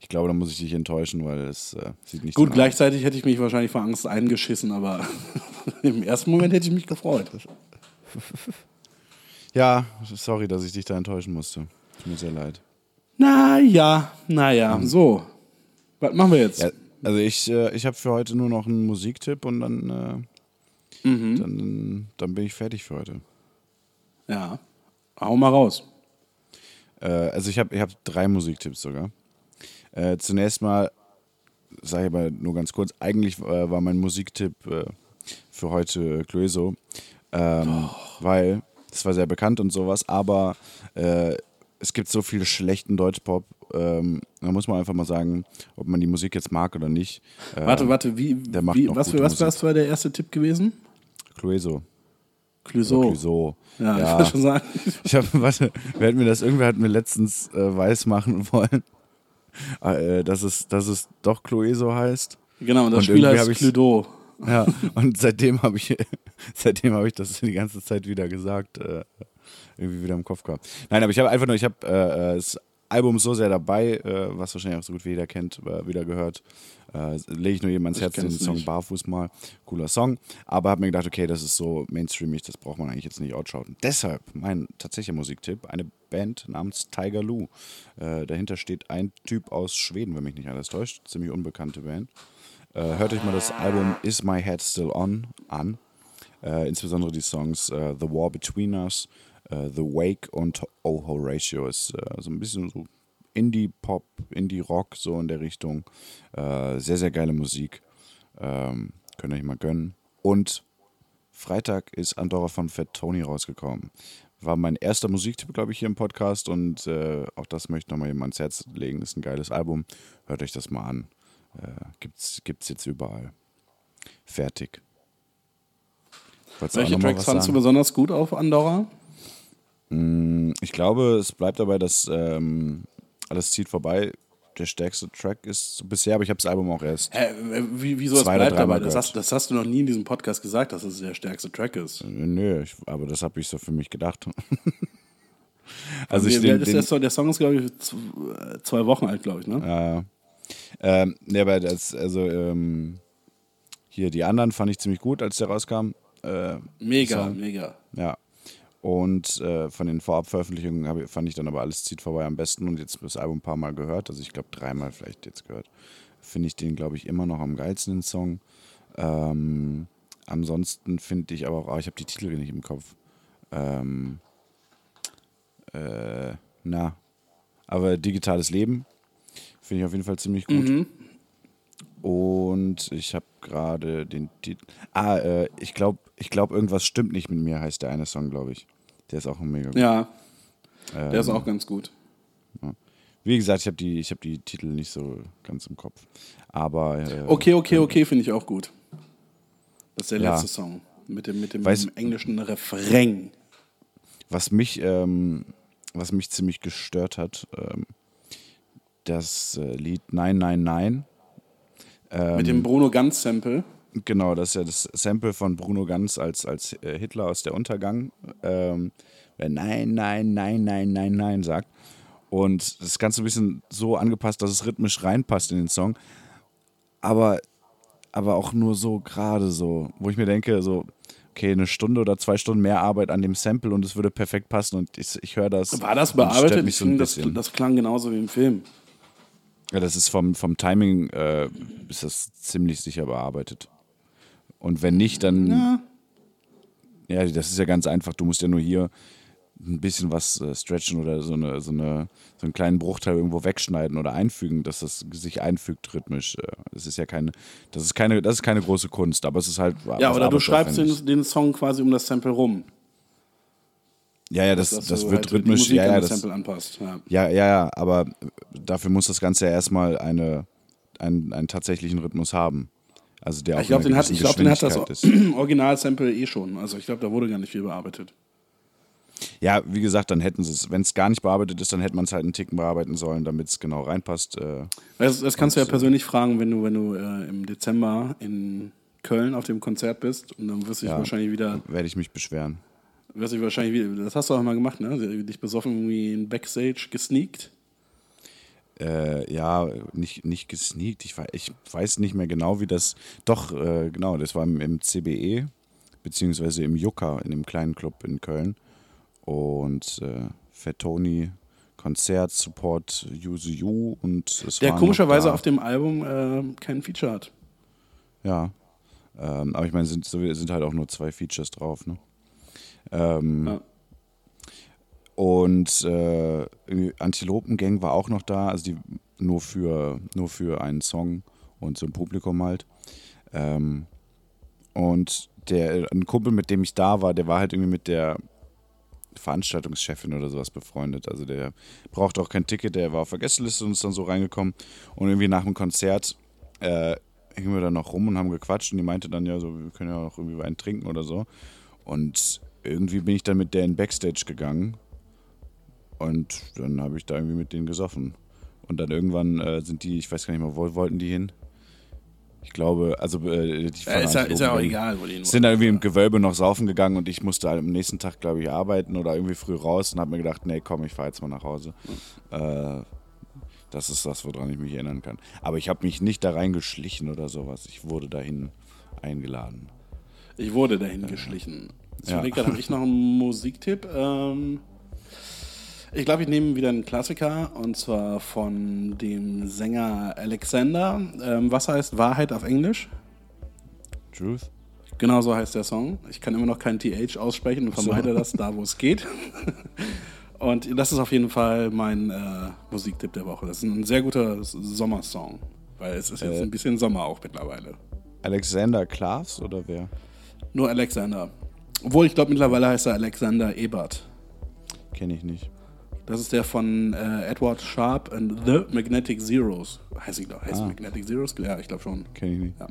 ich glaube, da muss ich dich enttäuschen, weil es äh, sieht nicht
Gut,
so
gleichzeitig hätte ich mich wahrscheinlich vor Angst eingeschissen, aber im ersten Moment hätte ich mich gefreut.
Ja, sorry, dass ich dich da enttäuschen musste. Tut mir sehr leid.
Naja, naja, so. Was machen wir jetzt?
Ja, also ich, äh, ich habe für heute nur noch einen Musiktipp und dann, äh,
Mhm.
dann, dann bin ich fertig für heute.
Ja. Hau mal raus.
Äh, also ich habe ich hab drei Musiktipps sogar. Äh, zunächst mal, sage ich aber nur ganz kurz, eigentlich äh, war mein Musiktipp äh, für heute Clueso, ähm, weil es war sehr bekannt und sowas, aber äh, es gibt so viel schlechten Deutschpop, ähm, da muss man einfach mal sagen, ob man die Musik jetzt mag oder nicht. Äh,
Warte, warte, wie,
der macht
wie was, für, was, was war der erste Tipp gewesen?
Clueso.
Clouseau.
Clueso.
Ja, ich
Ja.
wollte schon sagen.
Ich habe, warte, wer hat mir das, irgendwer hat mir letztens äh, weiß machen wollen, äh, dass, es, dass es doch Clueso heißt.
Genau, und das
Und
Spiel heißt Cluedo.
Ja, und seitdem habe ich, seitdem habe ich das die ganze Zeit wieder gesagt, äh, irgendwie wieder im Kopf gehabt. Nein, aber ich habe einfach nur, ich habe äh, äh, das Album so sehr dabei, äh, was wahrscheinlich auch so gut wie jeder kennt, wieder gehört. Äh, Lege ich nur jedem ans Herz, den Song
nicht.
Barfuß mal. Cooler Song. Aber habe mir gedacht, okay, das ist so mainstreamig, das braucht man eigentlich jetzt nicht outschauten. Deshalb mein tatsächlicher Musiktipp, eine Band namens Tiger Lou. Äh, dahinter steht ein Typ aus Schweden, wenn mich nicht alles täuscht. Ziemlich unbekannte Band. Äh, hört euch mal das Album Is My Head Still On an. Äh, insbesondere die Songs äh, The War Between Us, äh, The Wake und Oh Horatio ist äh, so ein bisschen so Indie-Pop, Indie-Rock, so in der Richtung. Äh, sehr, sehr geile Musik. Ähm, könnt ihr euch mal gönnen. Und Freitag ist Andorra von Fat Tony rausgekommen. War mein erster Musiktipp, glaube ich, hier im Podcast und äh, auch das möchte ich nochmal jemand ans Herz legen. Ist ein geiles Album. Hört euch das mal an. Äh, gibt's, gibt's jetzt überall. Fertig. Wolltest
Welche Tracks
was
fandst du besonders gut auf Andorra?
Ich glaube, es bleibt dabei, dass ähm, alles zieht vorbei. Der stärkste Track ist bisher, aber ich habe das Album auch erst.
Hä, äh, wie, wieso es
Zwei oder
bleibt dabei? Das hast, das hast du noch nie in diesem Podcast gesagt, dass es der stärkste Track ist.
Äh, Nö, ich, aber das habe ich so für mich gedacht. also ich den, den,
der, Song? der Song ist, glaube ich, äh, zwei Wochen alt, glaube ich, ne?
Ja. Ähm, ne, aber das, also ähm, hier die anderen fand ich ziemlich gut, als der rauskam. Äh,
Mega,
Song.
mega.
ja. Und äh, von den Vorabveröffentlichungen ich- fand ich dann aber alles zieht vorbei am besten und jetzt das Album ein paar Mal gehört, also ich glaube dreimal vielleicht jetzt gehört. Finde ich den, glaube ich, immer noch am geilsten, den Song. Ähm, ansonsten finde ich aber auch, ah, ich habe die Titel nicht im Kopf. Ähm, äh, na, aber Digitales Leben finde ich auf jeden Fall ziemlich gut.
Mhm.
Und ich habe gerade den Titel. Ah, äh, ich glaube, ich glaub, irgendwas stimmt nicht mit mir, heißt der eine Song, glaube ich. Der ist auch mega gut.
Ja, der
Ähm,
ist auch ganz gut.
Wie gesagt, ich habe die, ich hab die Titel nicht so ganz im Kopf. Aber. Äh,
Okay, okay, okay, finde ich auch gut. Das ist der
Ja.
letzte Song. Mit dem, mit dem
Weiß-
englischen Refrain.
Was mich, ähm, was mich ziemlich gestört hat, ähm, das äh, Lied 999. Ähm,
Mit dem Bruno Ganz Sample.
Genau, das ist ja das Sample von Bruno Ganz als, als äh, Hitler aus der Untergang, ähm, der Nein, Nein, Nein, Nein, Nein, Nein sagt. Und das Ganze ein bisschen so angepasst, dass es rhythmisch reinpasst in den Song. Aber, aber auch nur so gerade so, wo ich mir denke, so, okay, eine Stunde oder zwei Stunden mehr Arbeit an dem Sample und es würde perfekt passen. Und ich, ich höre das.
War das bearbeitet?
mich
Ich
so ein
das, das klang genauso wie im Film.
Ja, das ist vom, vom Timing äh, ist das ziemlich sicher bearbeitet. Und wenn nicht, dann. Ja. das ist ja ganz einfach. Du musst ja nur hier ein bisschen was äh, stretchen oder so, eine, so, eine, so einen kleinen Bruchteil irgendwo wegschneiden oder einfügen, dass das sich einfügt rhythmisch. Äh, Das ist ja keine, das ist keine, das ist keine große Kunst, aber es ist halt.
Ja, oder du schreibst den, den Song quasi um das Sample rum.
Ja, ja, das, das wird
halt
rhythmisch. Ja, ja,
das Sample anpasst. Ja.
Ja, ja, ja, aber dafür muss das Ganze ja erstmal eine, einen, einen tatsächlichen Rhythmus haben. Also der auch
Ich glaube, den, hat- ich glaub, den hat das. Original-Sample eh schon. Also ich glaube, da wurde gar nicht viel bearbeitet.
Ja, wie gesagt, dann hätten sie es, wenn es gar nicht bearbeitet ist, dann hätte man es halt einen Ticken bearbeiten sollen, damit es genau reinpasst. Äh,
Das, das kannst du ja persönlich fragen, wenn du, wenn du äh, im Dezember in Köln auf dem Konzert bist und dann wirst du dich
Ja.
wahrscheinlich wieder,
werde ich mich beschweren.
wirst du dich wahrscheinlich wieder, das hast du auch mal gemacht, ne? Dich besoffen irgendwie in Backstage gesneakt.
Äh, ja, nicht, nicht gesneakt. Ich, wei- ich weiß nicht mehr genau, wie das. Doch, äh, genau, das war im, im CBE, beziehungsweise im Yucca, in dem kleinen Club in Köln. Und äh, Fettoni, Konzert, Support, Use You und es
Der komischerweise auf dem Album äh, kein Feature hat.
Ja. Ähm, aber ich meine, sind, sind halt auch nur zwei Features drauf, ne? Ähm,
Ja.
Und äh, Antilopengang war auch noch da, also die nur für, nur für einen Song und so ein Publikum halt. Ähm, und der, ein Kumpel, mit dem ich da war, der war halt irgendwie mit der Veranstaltungschefin oder sowas befreundet. Also der brauchte auch kein Ticket, der war auf der Gästeliste und ist dann so reingekommen. Und irgendwie nach dem Konzert äh, hingen wir dann noch rum und haben gequatscht und die meinte dann ja so, wir können ja auch irgendwie Wein trinken oder so. Und irgendwie bin ich dann mit der in Backstage gegangen und dann habe ich da irgendwie mit denen gesoffen. Und dann irgendwann äh, sind die, ich weiß gar nicht mehr, wo wollten die hin? Ich glaube, also äh, die
Ja, ist, ja, ist ja auch egal, wo die
sind da irgendwie im Gewölbe noch saufen gegangen und ich musste halt am nächsten Tag, glaube ich, arbeiten oder irgendwie früh raus und habe mir gedacht, nee, komm, ich fahre jetzt mal nach Hause. Äh, das ist das, woran ich mich erinnern kann. Aber ich habe mich nicht da reingeschlichen oder sowas. Ich wurde dahin eingeladen.
Ich wurde dahin geschlichen. Ich
Ja.
überlege gerade, habe ich noch einen Musiktipp? Ähm, ich glaube, ich nehme wieder einen Klassiker und zwar von dem Sänger Alexander. Ähm, was heißt Wahrheit auf Englisch?
Truth?
Genau so heißt der Song. Ich kann immer noch kein TH aussprechen und vermeide das da, wo es geht. Und das ist auf jeden Fall mein äh, Musiktipp der Woche. Das ist ein sehr guter Sommersong, weil es ist jetzt
Äh.
ein bisschen Sommer auch mittlerweile.
Alexander Klaas oder wer?
Nur Alexander. Obwohl, ich glaube, mittlerweile heißt er Alexander Ebert.
Kenne ich nicht.
Das ist der von äh, Edward Sharp and The Magnetic Zeros. Heißt, ich heißt
Ah.
Magnetic Zeros? Ja, ich glaube schon.
Kenne ich nicht.
Ja.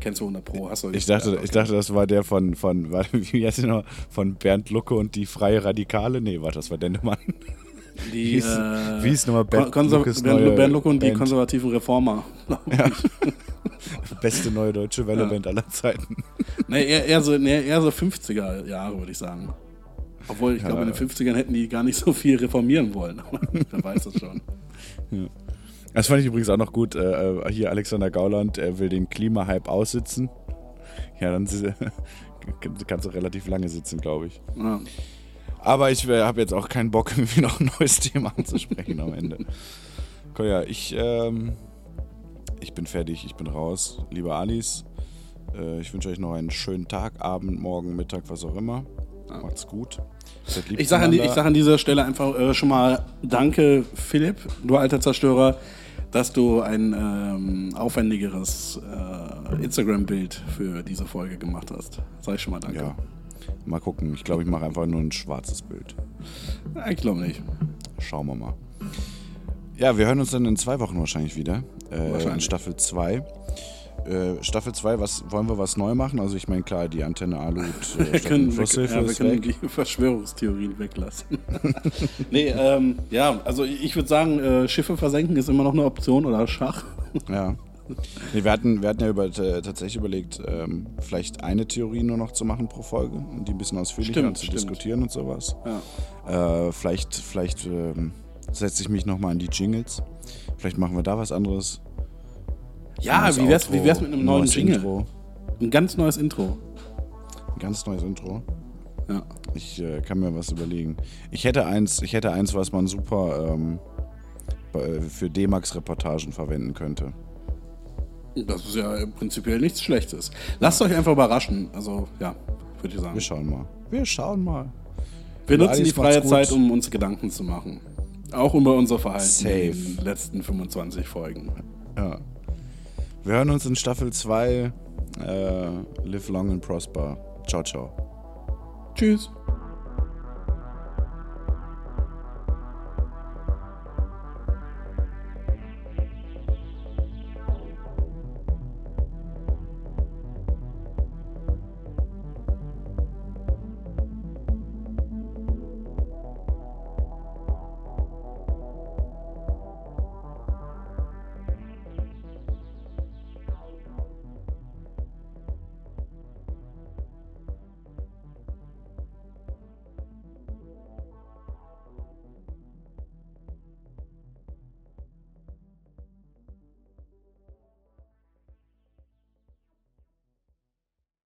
Kennst du 100 Pro? Hast du
Ich dachte,
ja,
ich
okay.
dachte, das war der von, von wie heißt der noch? Von Bernd Lucke und die Freie Radikale? Nee, warte, das war Dendemann.
die,
wie hieß-
äh,
wie hieß nochmal Bernd
Kon Konser Bernd, Lucke und die
Band?
konservativen Reformer. ich.
Beste neue deutsche Welleband aller Zeiten.
Nee, eher, eher, so, eher so 50er Jahre, würde ich sagen. Obwohl, ich glaube, in den 50ern hätten die gar nicht so viel reformieren wollen. Aber Wer weiß das schon.
Das fand ich übrigens auch noch gut. Äh, äh, hier Alexander Gauland, er will den Klimahype aussitzen. Ja, dann kannst du relativ lange sitzen, glaube ich.
Ja.
Aber ich habe jetzt auch keinen Bock, irgendwie noch ein neues Thema anzusprechen am Ende. Komm, ja, ich, ähm, ich bin fertig, ich bin raus. Liebe Alice, äh, ich wünsche euch noch einen schönen Tag, Abend, Morgen, Mittag, was auch immer. Macht's gut.
Ich sage an, sag an dieser Stelle einfach äh, schon mal Danke, Philipp, du alter Zerstörer, dass du ein ähm, aufwendigeres äh, Instagram-Bild für diese Folge gemacht hast. Sag ich schon mal Danke.
Ja, mal gucken. Ich glaube, ich mache einfach nur ein schwarzes Bild.
Ich glaube nicht.
Schauen wir mal. Ja, wir hören uns dann in zwei Wochen wahrscheinlich wieder. Äh, in
Wahrscheinlich.
Staffel 2. Äh, Staffel 2, was wollen wir was neu machen? Also ich meine klar, die Antenne Alut äh,
Wir können, wir, ja, wir können die Verschwörungstheorien weglassen. nee, ähm, ja, also ich würde sagen, äh, Schiffe versenken ist immer noch eine Option oder Schach.
Ja. Nee, wir, hatten, wir hatten ja über, tatsächlich überlegt, ähm, vielleicht eine Theorie nur noch zu machen pro Folge und die ein bisschen ausführlicher
Stimmt,
zu
stimmt.
diskutieren und sowas.
Ja.
Äh, vielleicht vielleicht ähm, setze ich mich nochmal an die Jingles. Vielleicht machen wir da was anderes.
Ja, wie wär's,
Outro,
wie wär's mit einem neuen Jingle?
Intro.
Ein ganz neues Intro.
Ein ganz neues Intro.
Ja.
Ich äh, kann mir was überlegen. Ich hätte eins, ich hätte eins, was man super ähm, bei- für D-Max-Reportagen verwenden könnte.
Das ist ja prinzipiell nichts Schlechtes. Lasst euch einfach überraschen. Also, ja, würde ich sagen.
Wir schauen mal. Wir schauen mal.
Wir
Liebe
nutzen die freie. Zeit, um uns Gedanken zu machen. Auch über unser Verhalten
Safe.
in den letzten 25 Folgen.
Ja. Wir hören uns in Staffel 2. Äh, live long and prosper. Ciao, ciao.
Tschüss.